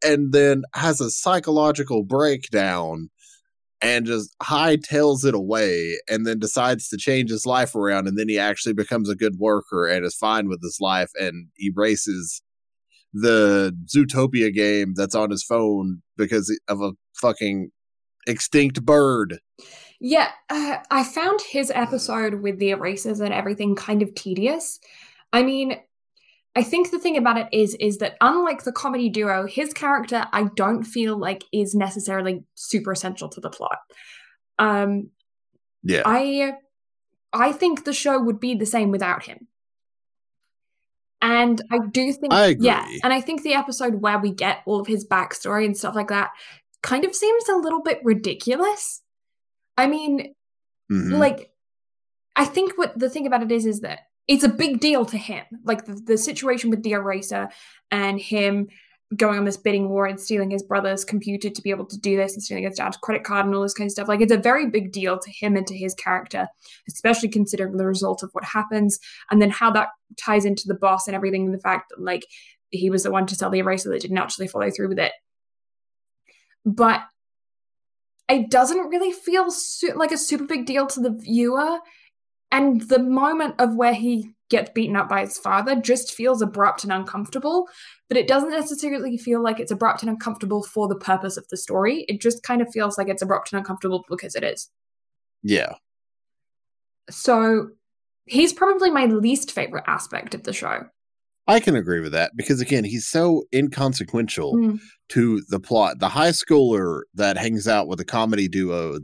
and then has a psychological breakdown and just hightails it away and then decides to change his life around and then he actually becomes a good worker and is fine with his life and erases the Zootopia game that's on his phone because of a fucking extinct bird. Yeah, uh, I found his episode with the erasers and everything kind of tedious. I mean, I think the thing about it is is that unlike the comedy duo, his character I don't feel like is necessarily super essential to the plot. Um yeah. I I think the show would be the same without him. And I do think I agree. yeah, and I think the episode where we get all of his backstory and stuff like that kind of seems a little bit ridiculous. I mean, Mhm. like I think what the thing about it is is that it's a big deal to him. Like the, the situation with the eraser and him going on this bidding war and stealing his brother's computer to be able to do this and stealing his dad's credit card and all this kind of stuff. Like it's a very big deal to him and to his character, especially considering the result of what happens and then how that ties into the boss and everything and the fact that like he was the one to sell the eraser that didn't actually follow through with it. But it doesn't really feel su- like a super big deal to the viewer and the moment of where he gets beaten up by his father just feels abrupt and uncomfortable, but it doesn't necessarily feel like it's abrupt and uncomfortable for the purpose of the story. It just kind of feels like it's abrupt and uncomfortable because it is. Yeah. So he's probably my least favorite aspect of the show. I can agree with that because again, he's so inconsequential Mm. to the plot. The high schooler that hangs out with a comedy duo,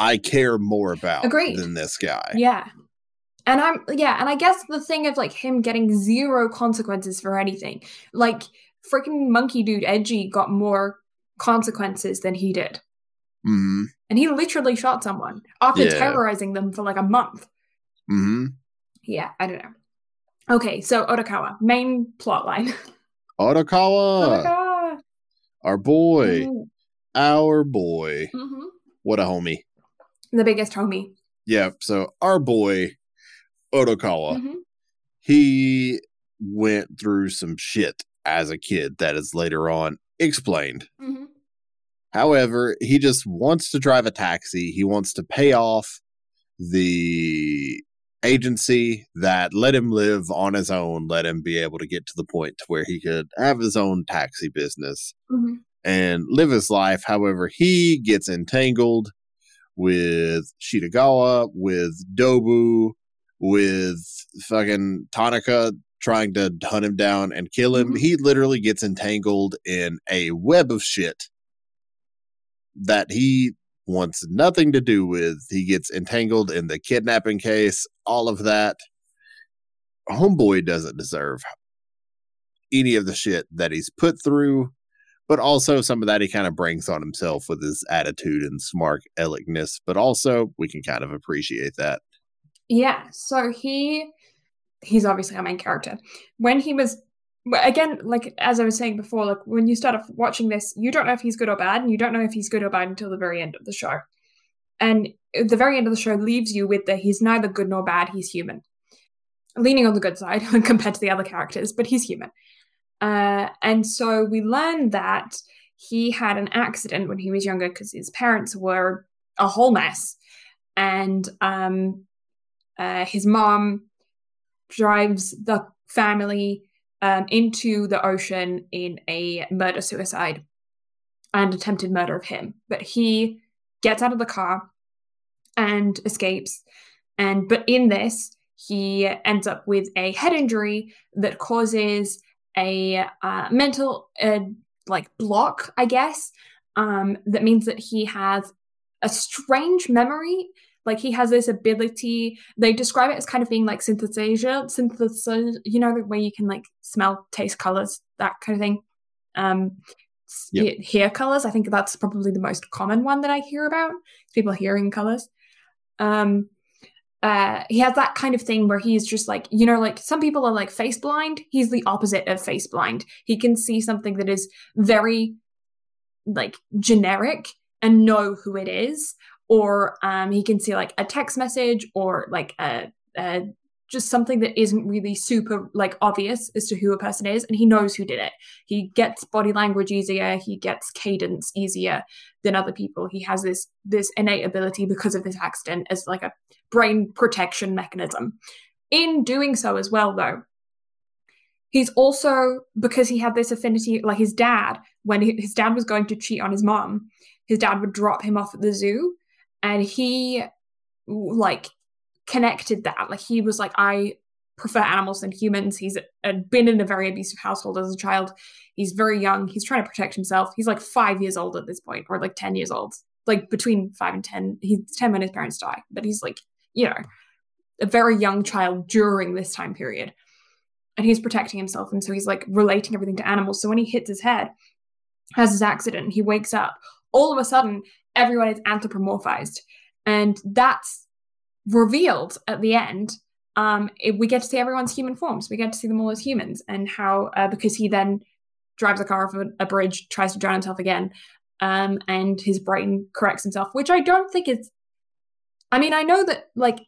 I care more about Agreed. than this guy. Yeah. And I'm yeah, and I guess the thing of like him getting zero consequences for anything. Like freaking monkey dude Edgy got more consequences than he did. hmm And he literally shot someone after Yeah. terrorizing them for like a month. hmm Yeah, I don't know. Okay, so Odokawa, main plot line. Odokawa, Odokawa. our boy, Mhm. our boy. Mhm. What a homie. The biggest homie. Yeah. So our boy, Odokawa, Mhm. he went through some shit as a kid that is later on explained. Mhm. However, he just wants to drive a taxi. He wants to pay off the agency that let him live on his own, let him be able to get to the point to where he could have his own taxi business Mhm. and live his life. However, he gets entangled with Shitagawa, with Dobu, with fucking Tanaka trying to hunt him down and kill him. Mhm. He literally gets entangled in a web of shit that he wants nothing to do with. He gets entangled in the kidnapping case, all of that. Homeboy doesn't deserve any of the shit that he's put through, but also some of that he kind of brings on himself with his attitude and smart elegance. But also, we can kind of appreciate that. Yeah, so he he's obviously our main character. When he was again, like as I was saying before, like when you start watching this, you don't know if he's good or bad, and you don't know if he's good or bad until the very end of the show. And the very end of the show leaves you with that he's neither good nor bad, he's human. Leaning on the good side compared to the other characters, but he's human. Uh, and so we learn that he had an accident when he was younger because his parents were a whole mess. And um, uh, his mom drives the family um, into the ocean in a murder suicide and attempted murder of him. But he gets out of the car and escapes. And but in this, he ends up with a head injury that causes a uh, mental uh, like block, I guess. Um, that means that he has a strange memory like he has this ability they describe it as kind of being like synesthesia synesthesia you know the way you can like smell taste colors that kind of thing um Yep. hear colors i think that's probably the most common one that i hear about people hearing colors um uh he has that kind of thing where he's just like you know like some people are like face blind. He's the opposite of face blind. He can see something that is very like generic and know who it is or um, he can see like a text message or like a, a just something that isn't really super like obvious as to who a person is and he knows who did it. He gets body language easier he gets cadence easier than other people. He has this this innate ability because of this accident as like a brain protection mechanism. In doing so as well though he's also because he had this affinity like his dad when his dad was going to cheat on his mom his dad would drop him off at the zoo and he like connected that. Like he was like, I prefer animals than humans. He's uh, been in a very abusive household as a child. He's very young. He's trying to protect himself. He's like five years old at this point, or like 10 years old, like between five and 10. He's 10 when his parents die, but he's like, you know, a very young child during this time period. And he's protecting himself. And so he's like relating everything to animals. So when he hits his head, has his accident, he wakes up. All of a sudden, everyone is anthropomorphized. And that's revealed at the end, um, it, we get to see everyone's human forms. We get to see them all as humans, and how uh, because he then drives a car off a, a bridge, tries to drown himself again, um, and his brain corrects himself, which I don't think is. I mean, I know that like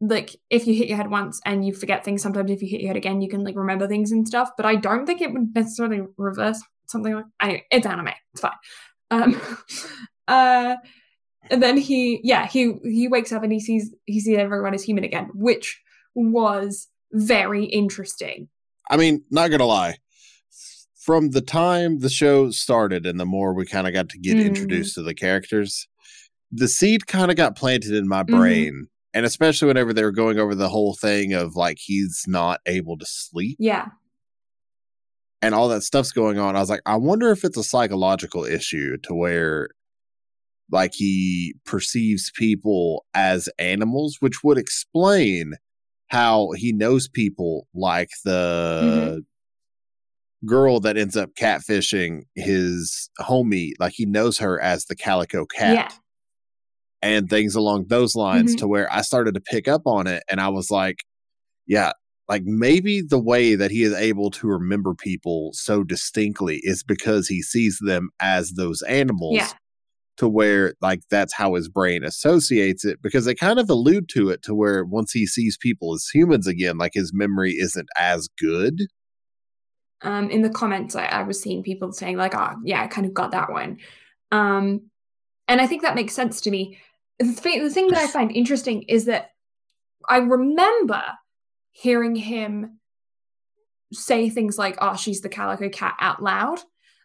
like if you hit your head once and you forget things, sometimes if you hit your head again, you can like remember things and stuff. But I don't think it would necessarily reverse something like. Anyway, it's anime. It's fine. Um, uh, and then he yeah he he wakes up and he sees he sees everyone as human again which was very interesting i mean not gonna lie from the time the show started and the more we kind of got to get mm. introduced to the characters the seed kind of got planted in my mm-hmm. brain mm-hmm. and especially whenever they were going over the whole thing of like he's not able to sleep yeah and all that stuff's going on i was like i wonder if it's a psychological issue to where like he perceives people as animals, which would explain how he knows people like the mm-hmm. girl that ends up catfishing his homie. Like he knows her as the calico cat. Yeah. And things along those lines mm-hmm. to where I started to pick up on it and I was like, yeah, like maybe the way that he is able to remember people so distinctly is because he sees them as those animals yeah to where like that's how his brain associates it because they kind of allude to it to where once he sees people as humans again like his memory isn't as good. Um in the comments i, I was seeing people saying like oh yeah i kind of got that one. Um and i think that makes sense to me. The thing, the thing that i find interesting is that i remember hearing him say things like oh she's the calico cat out loud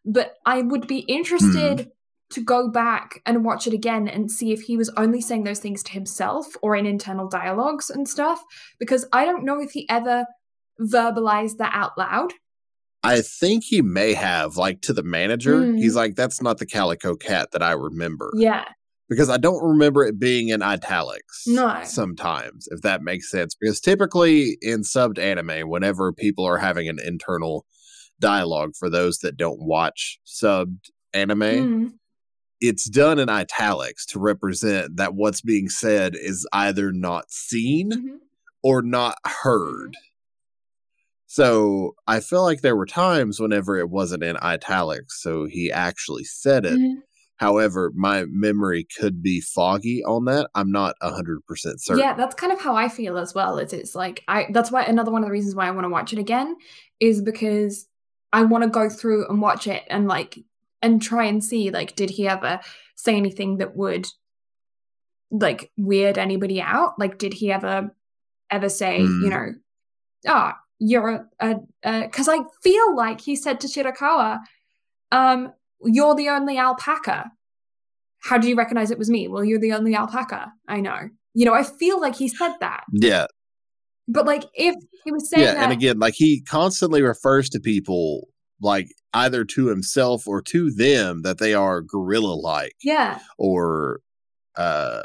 but i would be interested mm to go back and watch it again and see if he was only saying those things to himself or in internal dialogues and stuff because I don't know if he ever verbalized that out loud. I think he may have, like to the manager. Mm. He's like, that's not the calico cat that I remember. Yeah. Because I don't remember it being in italics. No. Sometimes, if that makes sense. Because typically in subbed anime, whenever people are having an internal dialogue, for those that don't watch subbed anime, mm it's done in italics to represent that what's being said is either not seen mm-hmm. or not heard. So I feel like there were times whenever it wasn't in italics, so he actually said it. Mm-hmm. However, my memory could be foggy on that. I'm not hundred percent certain. Yeah, that's kind of how I feel as well. It's it's like I that's why another one of the reasons why I want to watch it again is because I want to go through and watch it and like and try and see like did he ever say anything that would like weird anybody out? Like did he ever ever say mm. you know ah oh, you're a because i feel like he said to shirakawa um you're the only alpaca. How do you recognize it was me? Well you're the only alpaca i know. You know i feel like he said that. Yeah. But like if he was saying yeah that, and again like he constantly refers to people like either to himself or to them that they are gorilla like. Yeah. Or uh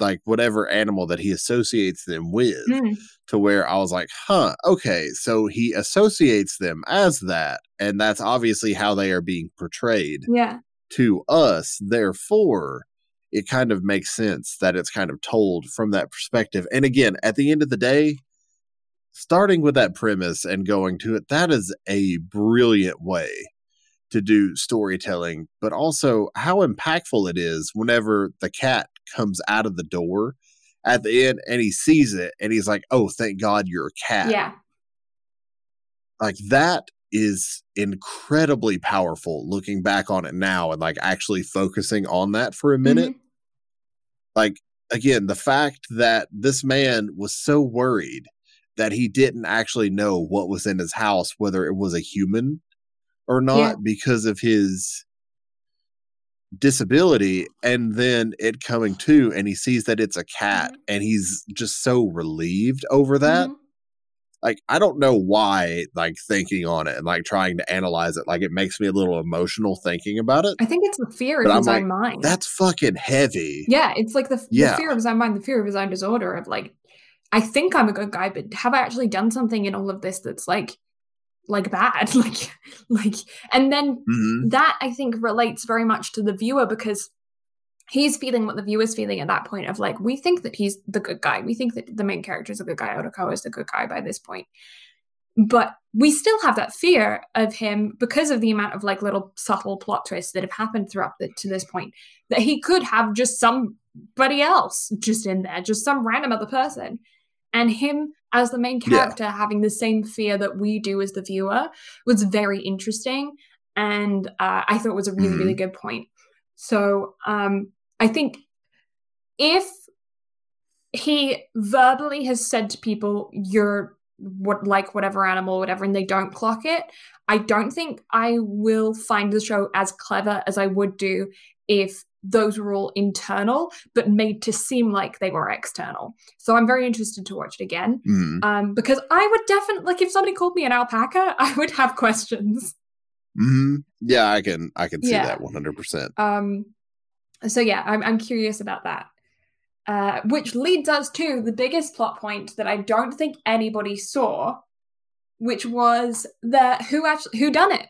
like whatever animal that he associates them with mm. to where I was like, huh, okay, so he associates them as that. And that's obviously how they are being portrayed yeah. to us. Therefore, it kind of makes sense that it's kind of told from that perspective. And again, at the end of the day, starting with that premise and going to it, that is a brilliant way to do storytelling, but also how impactful it is whenever the cat comes out of the door at the end and he sees it and he's like, "Oh, thank God you're a cat." Yeah. Like that is incredibly powerful looking back on it now and like actually focusing on that for a minute. Mhm. Like again, the fact that this man was so worried that he didn't actually know what was in his house, whether it was a human or not, Yeah. because of his disability, and then it coming to, and he sees that it's a cat, Mhm. and he's just so relieved over that. Mhm. Like, I don't know why, like, thinking on it and like trying to analyze it, like, it makes me a little emotional thinking about it. I think it's the fear But of his like, own mind. That's fucking heavy. Yeah, it's like the, the fear of his own mind, the fear of his own disorder of like, I think I'm a good guy, but have I actually done something in all of this that's like, like bad, like, like, and then Mhm. that I think relates very much to the viewer because he's feeling what the viewer's feeling at that point of like, we think that he's the good guy, we think that the main character is a good guy, Otoko is the good guy by this point, but we still have that fear of him because of the amount of like little subtle plot twists that have happened throughout the, to this point that he could have just somebody else just in there just some random other person and him as the main Yeah. character having the same fear that we do as the viewer was very interesting. And uh, i thought was a really really good point. So um i think if he verbally has said to people you're what like whatever animal whatever and they don't clock it i don't think i will find the show as clever as i would do if those were all internal but made to seem like they were external so i'm very interested to watch it again Mhm. um because i would definitely like if somebody called me an alpaca i would have questions Mhm. Yeah, I can I can see Yeah. that 100%. Um, so yeah, I'm I'm curious about that. Uh, which leads us to the biggest plot point that I don't think anybody saw, which was that who actually who done it.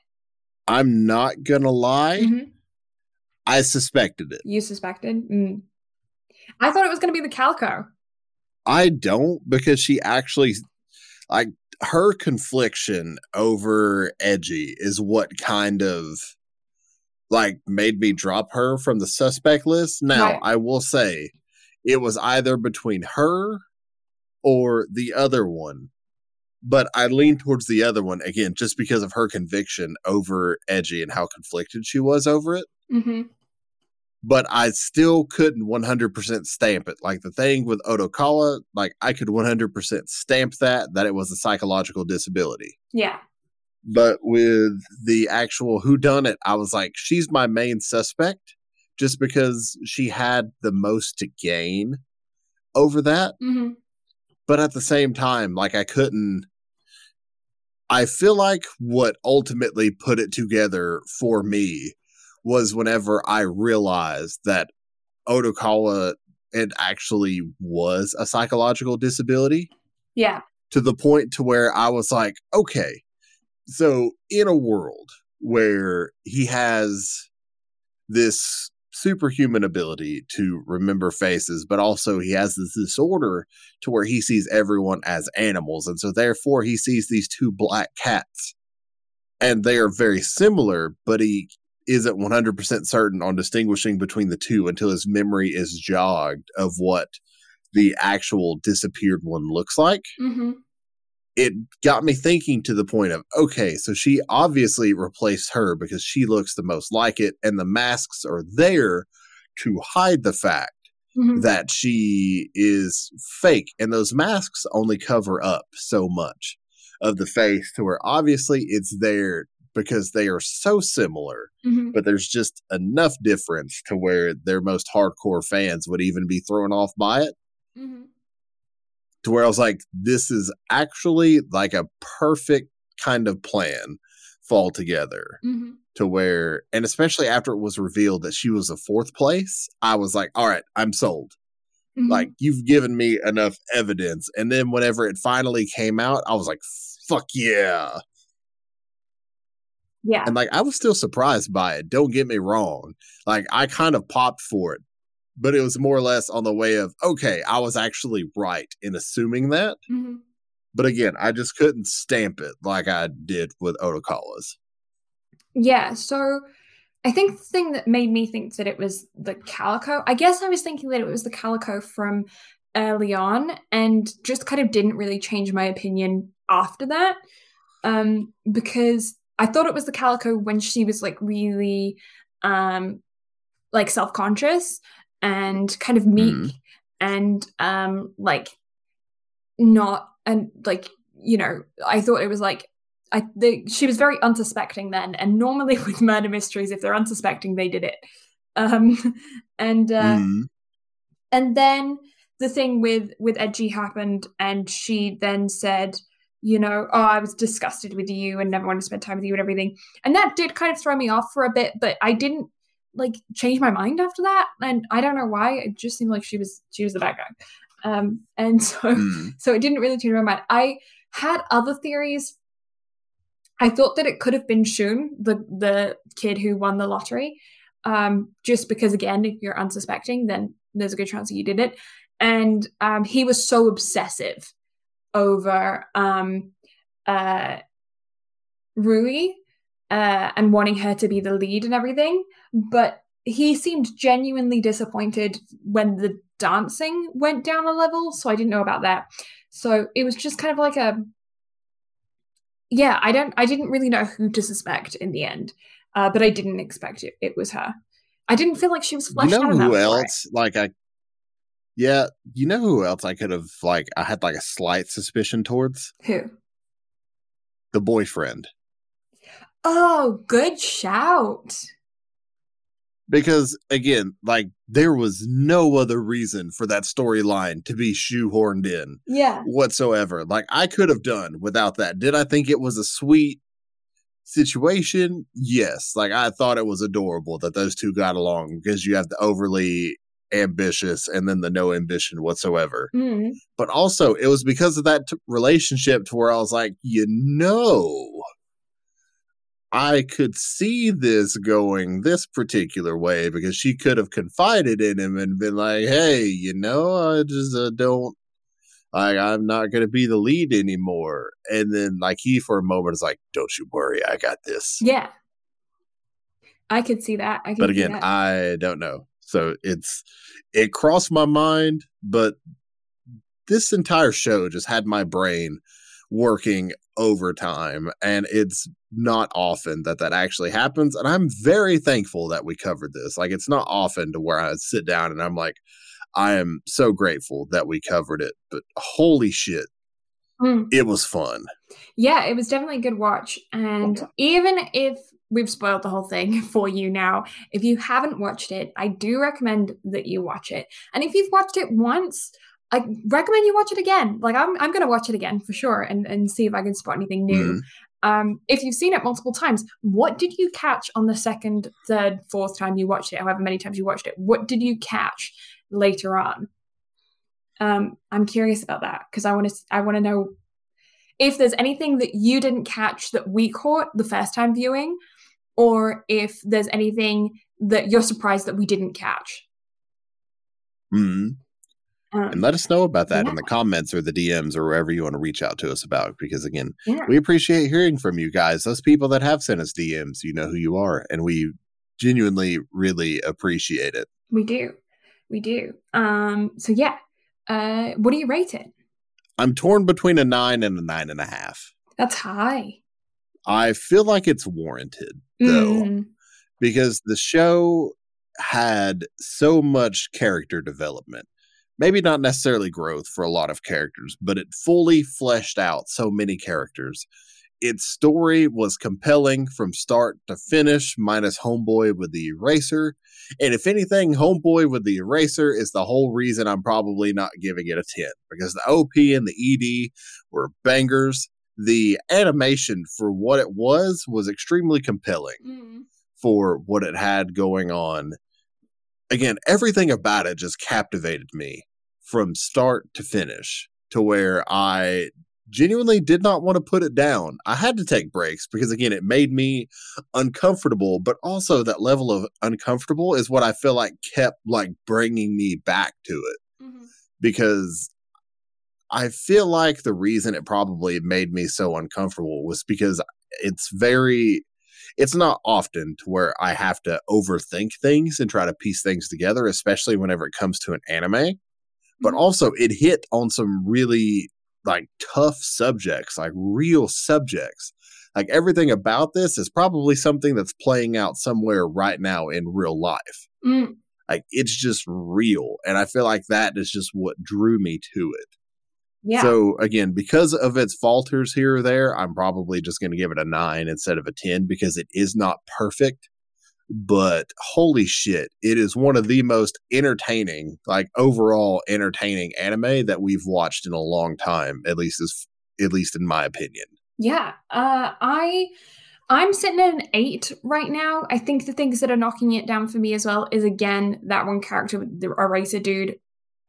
I'm not gonna lie, Mhm. I suspected it. You suspected. Mm. I thought it was going to be the Calco. I don't because she actually like her confliction over Edgy is what kind of like made me drop her from the suspect list. Now, Right. I will say it was either between her or the other one. But I lean towards the other one again just because of her conviction over Edgy and how conflicted she was over it. hmm but I still couldn't 100% stamp it. Like the thing with Odokawa, like I could 100% stamp that, that it was a psychological disability. Yeah. But with the actual who done it, I was like, she's my main suspect just because she had the most to gain over that. hmm But at the same time, like I couldn't. I feel like what ultimately put it together for me was whenever I realized that Odokawa it actually was a psychological disability Yeah. to the point to where I was like, okay, so in a world where he has this superhuman ability to remember faces, but also he has this disorder to where he sees everyone as animals. And so therefore he sees these two black cats and they are very similar, but he isn't 100% certain on distinguishing between the two until his memory is jogged of what the actual disappeared one looks like. Hmm it got me thinking to the point of okay, so she obviously replaced her because she looks the most like it, and the masks are there to hide the fact hmm that she is fake, and those masks only cover up so much of the face to where obviously it's there because they are so similar, hmm but there's just enough difference to where their most hardcore fans would even be thrown off by it hmm to where I was like, this is actually like a perfect kind of plan fall together hmm to where, and especially after it was revealed that she was a fourth place, I was like, all right, I'm sold. hmm Like, you've given me enough evidence. And then whenever it finally came out, I was like, fuck yeah. Yeah. And like, I was still surprised by it. Don't get me wrong. Like, I kind of popped for it, but it was more or less on the way of, okay, I was actually right in assuming that. hmm But again, I just couldn't stamp it like I did with Odokawa's. Yeah, so I think the thing that made me think that it was the calico, I guess I was thinking that it was the calico from early on and just kind of didn't really change my opinion after that. Um, because I thought it was the calico when she was like really um like self-conscious and kind of meek mm. and um like not and like you know i thought it was like i the, she was very unsuspecting then and normally with murder mysteries if they're unsuspecting they did it um and uh mm. and then the thing with with edgy happened and she then said you know oh i was disgusted with you and never wanted to spend time with you and everything and that did kind of throw me off for a bit but i didn't like change my mind after that and i don't know why it just seemed like she was she was the bad guy um, and so, mm. so it didn't really change my mind. I had other theories. I thought that it could have been Shun, the the kid who won the lottery, um, just because again, if you're unsuspecting, then there's a good chance that you did it. And um, he was so obsessive over um, uh, Rui uh, and wanting her to be the lead and everything, but he seemed genuinely disappointed when the dancing went down a level, so I didn't know about that. So it was just kind of like a yeah, I don't I didn't really know who to suspect in the end. Uh, but I didn't expect it it was her. I didn't feel like she was fleshed you know out who else like I yeah, you know who else I could have like I had like a slight suspicion towards? Who? The boyfriend. Oh, good shout because again like there was no other reason for that storyline to be shoehorned in yeah whatsoever like i could have done without that did i think it was a sweet situation yes like i thought it was adorable that those two got along because you have the overly ambitious and then the no ambition whatsoever mm. but also it was because of that t- relationship to where i was like you know I could see this going this particular way because she could have confided in him and been like, "Hey, you know, I just uh, don't like I'm not going to be the lead anymore." And then like he for a moment is like, "Don't you worry, I got this." Yeah. I could see that. I but again, I don't know. So it's it crossed my mind, but this entire show just had my brain working overtime and it's not often that that actually happens and i'm very thankful that we covered this. Like it's not often to where i sit down and i'm like i am so grateful that we covered it but holy shit mm. it was fun. Yeah it was definitely a good watch and even if we've spoiled the whole thing for you now if you haven't watched it i do recommend that you watch it and if you've watched it once I recommend you watch it again. Like I'm, I'm going to watch it again for sure and, and see if I can spot anything new. Mm. Um, if you've seen it multiple times, what did you catch on the second, third, fourth time you watched it? However many times you watched it, what did you catch later on? Um, I'm curious about that because I want to, I want to know if there's anything that you didn't catch that we caught the first time viewing, or if there's anything that you're surprised that we didn't catch. Hmm. Um, and let us know about that yeah. in the comments or the DMs or wherever you want to reach out to us about. Because again, yeah. we appreciate hearing from you guys. Those people that have sent us DMs, you know who you are, and we genuinely really appreciate it. We do, we do. Um, so yeah, uh, what do you rate it? I'm torn between a nine and a nine and a half. That's high. I feel like it's warranted though, mm. because the show had so much character development maybe not necessarily growth for a lot of characters, but it fully fleshed out so many characters. Its story was compelling from start to finish, minus Homeboy with the eraser. And if anything, Homeboy with the eraser is the whole reason I'm probably not giving it a 10 because the OP and the ED were bangers. The animation for what it was was extremely compelling mm. for what it had going on again, everything about it just captivated me from start to finish to where I genuinely did not want to put it down. I had to take breaks because again, it made me uncomfortable, but also that level of uncomfortable is what I feel like kept like bringing me back to it. Mm-hmm. Because I feel like the reason it probably made me so uncomfortable was because it's very it's not often to where I have to overthink things and try to piece things together, especially whenever it comes to an anime. but also it hit on some really like tough subjects, like real subjects. Like everything about this is probably something that's playing out somewhere right now in real life. Mm. Like it's just real. And I feel like that is just what drew me to it. Yeah. So again, because of its falters here or there, I'm probably just going to give it a nine instead of a 10 because it is not perfect. But holy shit, it is one of the most entertaining, like overall entertaining anime that we've watched in a long time, at least as at least in my opinion. Yeah. Uh I I'm sitting at an eight right now. I think the things that are knocking it down for me as well is again that one character, the eraser dude.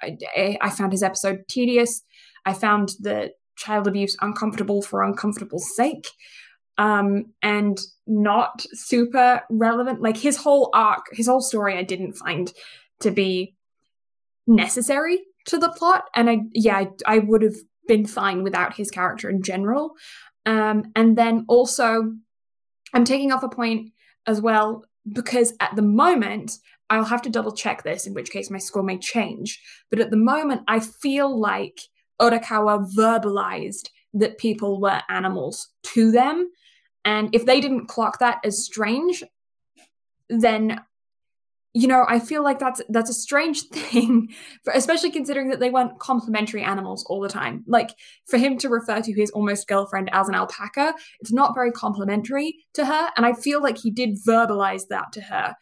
I, I found his episode tedious. I found the child abuse uncomfortable for uncomfortable's sake um, and not super relevant. Like his whole arc, his whole story, I didn't find to be necessary to the plot. And I, yeah, I, I would have been fine without his character in general. Um, and then also, I'm taking off a point as well because at the moment, I'll have to double check this, in which case my score may change. But at the moment, I feel like Urakawa verbalized that people were animals to them. And if they didn't clock that as strange, then you know, I feel like that's that's a strange thing, for, especially considering that they weren't complimentary animals all the time. Like for him to refer to his almost girlfriend as an alpaca, it's not very complimentary to her, and I feel like he did verbalize that to her.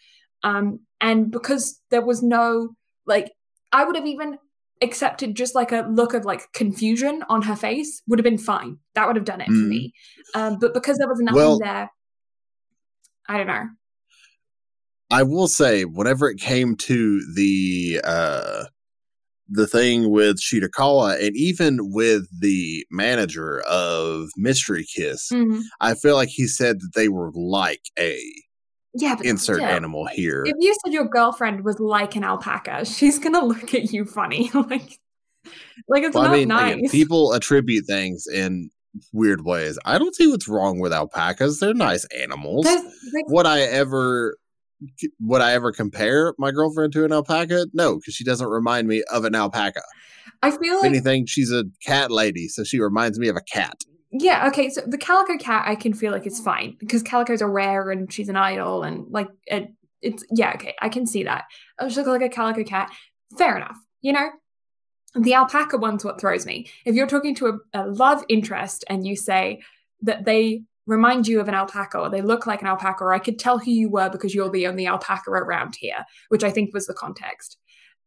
Um, and because there was no like, I would have even accepted just like a look of like confusion on her face would have been fine. That would have done it mm. for me. Um, but because there was nothing well, there, I don't know. I will say, whenever it came to the uh, the thing with Shirakawa, and even with the manager of Mystery Kiss, mm-hmm. I feel like he said that they were like a yeah, but insert animal here. If you said your girlfriend was like an alpaca, she's gonna look at you funny. like, like it's well, not I mean, nice. Again, people attribute things in weird ways. I don't see what's wrong with alpacas. They're nice animals. There's, there's, would I ever would I ever compare my girlfriend to an alpaca? No, because she doesn't remind me of an alpaca. I feel if like anything, she's a cat lady, so she reminds me of a cat. Yeah, okay. So the calico cat, I can feel like it's fine because calicos are rare and she's an idol and like it, it's yeah, okay. I can see that. I just look like a calico cat. Fair enough. You know, the alpaca one's what throws me. If you're talking to a, a love interest and you say that they remind you of an alpaca or they look like an alpaca or I could tell who you were because you're the only alpaca around here, which I think was the context.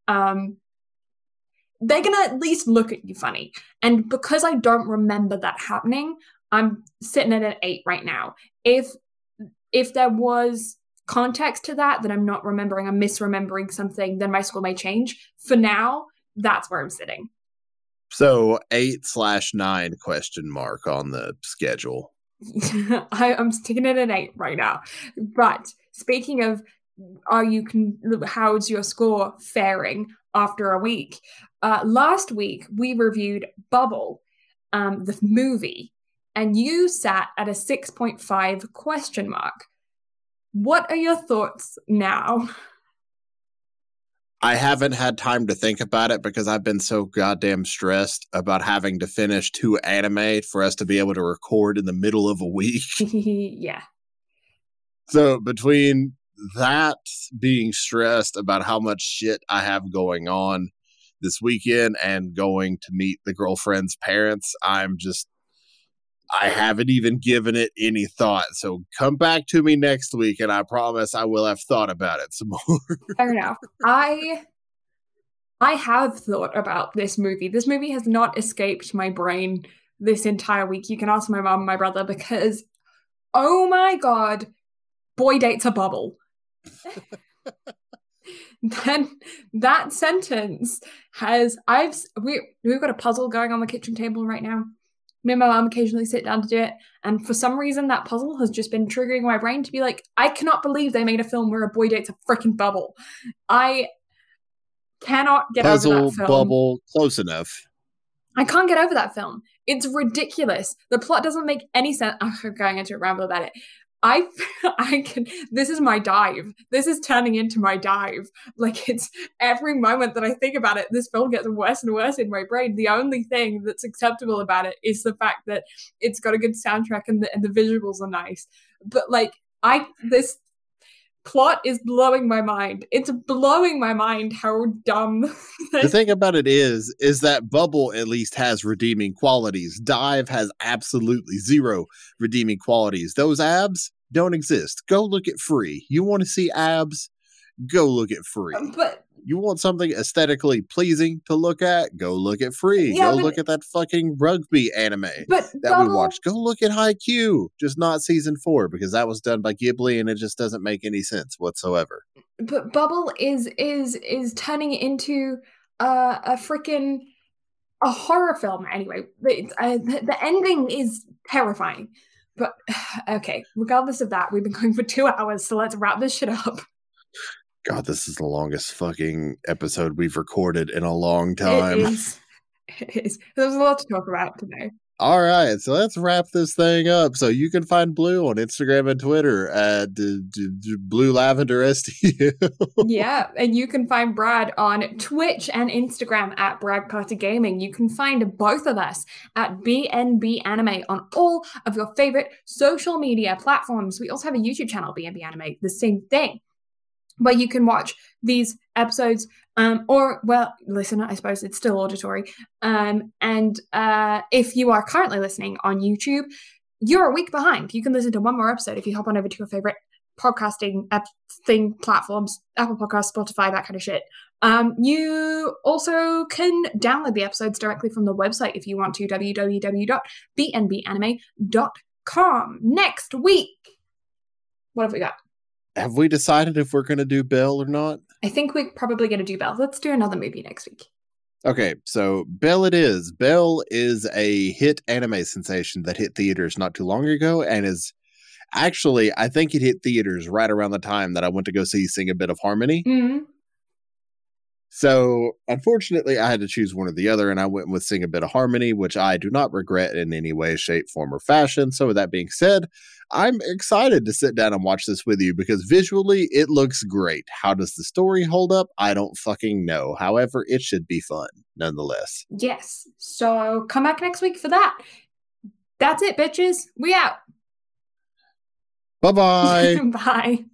Um, they're gonna at least look at you funny. And because I don't remember that happening, I'm sitting at an eight right now. If if there was context to that that I'm not remembering, I'm misremembering something, then my score may change. For now, that's where I'm sitting. So eight slash nine question mark on the schedule. I, I'm sticking at an eight right now. But speaking of are you can how's your score faring after a week uh, last week, we reviewed Bubble, um, the movie, and you sat at a 6.5 question mark. What are your thoughts now? I haven't had time to think about it because I've been so goddamn stressed about having to finish two anime for us to be able to record in the middle of a week. yeah. So between that being stressed about how much shit I have going on this weekend and going to meet the girlfriend's parents. I'm just I haven't even given it any thought. So come back to me next week and I promise I will have thought about it some more. Fair enough. I I have thought about this movie. This movie has not escaped my brain this entire week. You can ask my mom and my brother because oh my god, boy dates a bubble. then that sentence has I've we we've got a puzzle going on the kitchen table right now. Me and my mom occasionally sit down to do it, and for some reason that puzzle has just been triggering my brain to be like, I cannot believe they made a film where a boy dates a freaking bubble. I cannot get puzzle, over that film. bubble, close enough. I can't get over that film. It's ridiculous. The plot doesn't make any sense. I'm going into a ramble about it. I I can this is my dive. This is turning into my dive. Like it's every moment that I think about it, this film gets worse and worse in my brain. The only thing that's acceptable about it is the fact that it's got a good soundtrack and the and the visuals are nice. But like I this plot is blowing my mind. It's blowing my mind how dumb. the thing about it is, is that Bubble at least has redeeming qualities. Dive has absolutely zero redeeming qualities. Those abs don't exist. Go look at Free. You want to see abs? Go look at Free. Um, but you want something aesthetically pleasing to look at, go look at Free. Yeah, go but, look at that fucking rugby anime that Bubble, we watched. Go look at Haikyuu, just not season four because that was done by Ghibli and it just doesn't make any sense whatsoever. But Bubble is is is turning into uh, a freaking a horror film anyway. Uh, the, the ending is terrifying. But okay, regardless of that, we've been going for two hours, so let's wrap this shit up. God, this is the longest fucking episode we've recorded in a long time. It is. It is. There's a lot to talk about today. All right, so let's wrap this thing up. So you can find Blue on Instagram and Twitter at d- d- d- Blue Lavender STU. yeah, and you can find Brad on Twitch and Instagram at Brad Carter Gaming. You can find both of us at BNB Anime on all of your favorite social media platforms. We also have a YouTube channel, BNB Anime, the same thing where you can watch these episodes um, or well listen i suppose it's still auditory um, and uh, if you are currently listening on youtube you're a week behind. You can listen to one more episode if you hop on over to your favorite podcasting ep- thing platforms apple podcast spotify that kind of shit. Um, you also can download the episodes directly from the website if you want to www.bnbanime.com next week what have we got have we decided if we're going to do Belle or not? I think we're probably going to do Belle. Let's do another movie next week. Okay, so Belle it is. Belle is a hit anime sensation that hit theaters not too long ago and is actually, I think it hit theaters right around the time that I went to go see Sing a Bit of Harmony. Mm-hmm. So, unfortunately, I had to choose one or the other, and I went with Sing a Bit of Harmony, which I do not regret in any way, shape, form, or fashion. So, with that being said, I'm excited to sit down and watch this with you because visually it looks great. How does the story hold up? I don't fucking know. However, it should be fun nonetheless. Yes. So, come back next week for that. That's it, bitches. We out. Bye-bye. Bye.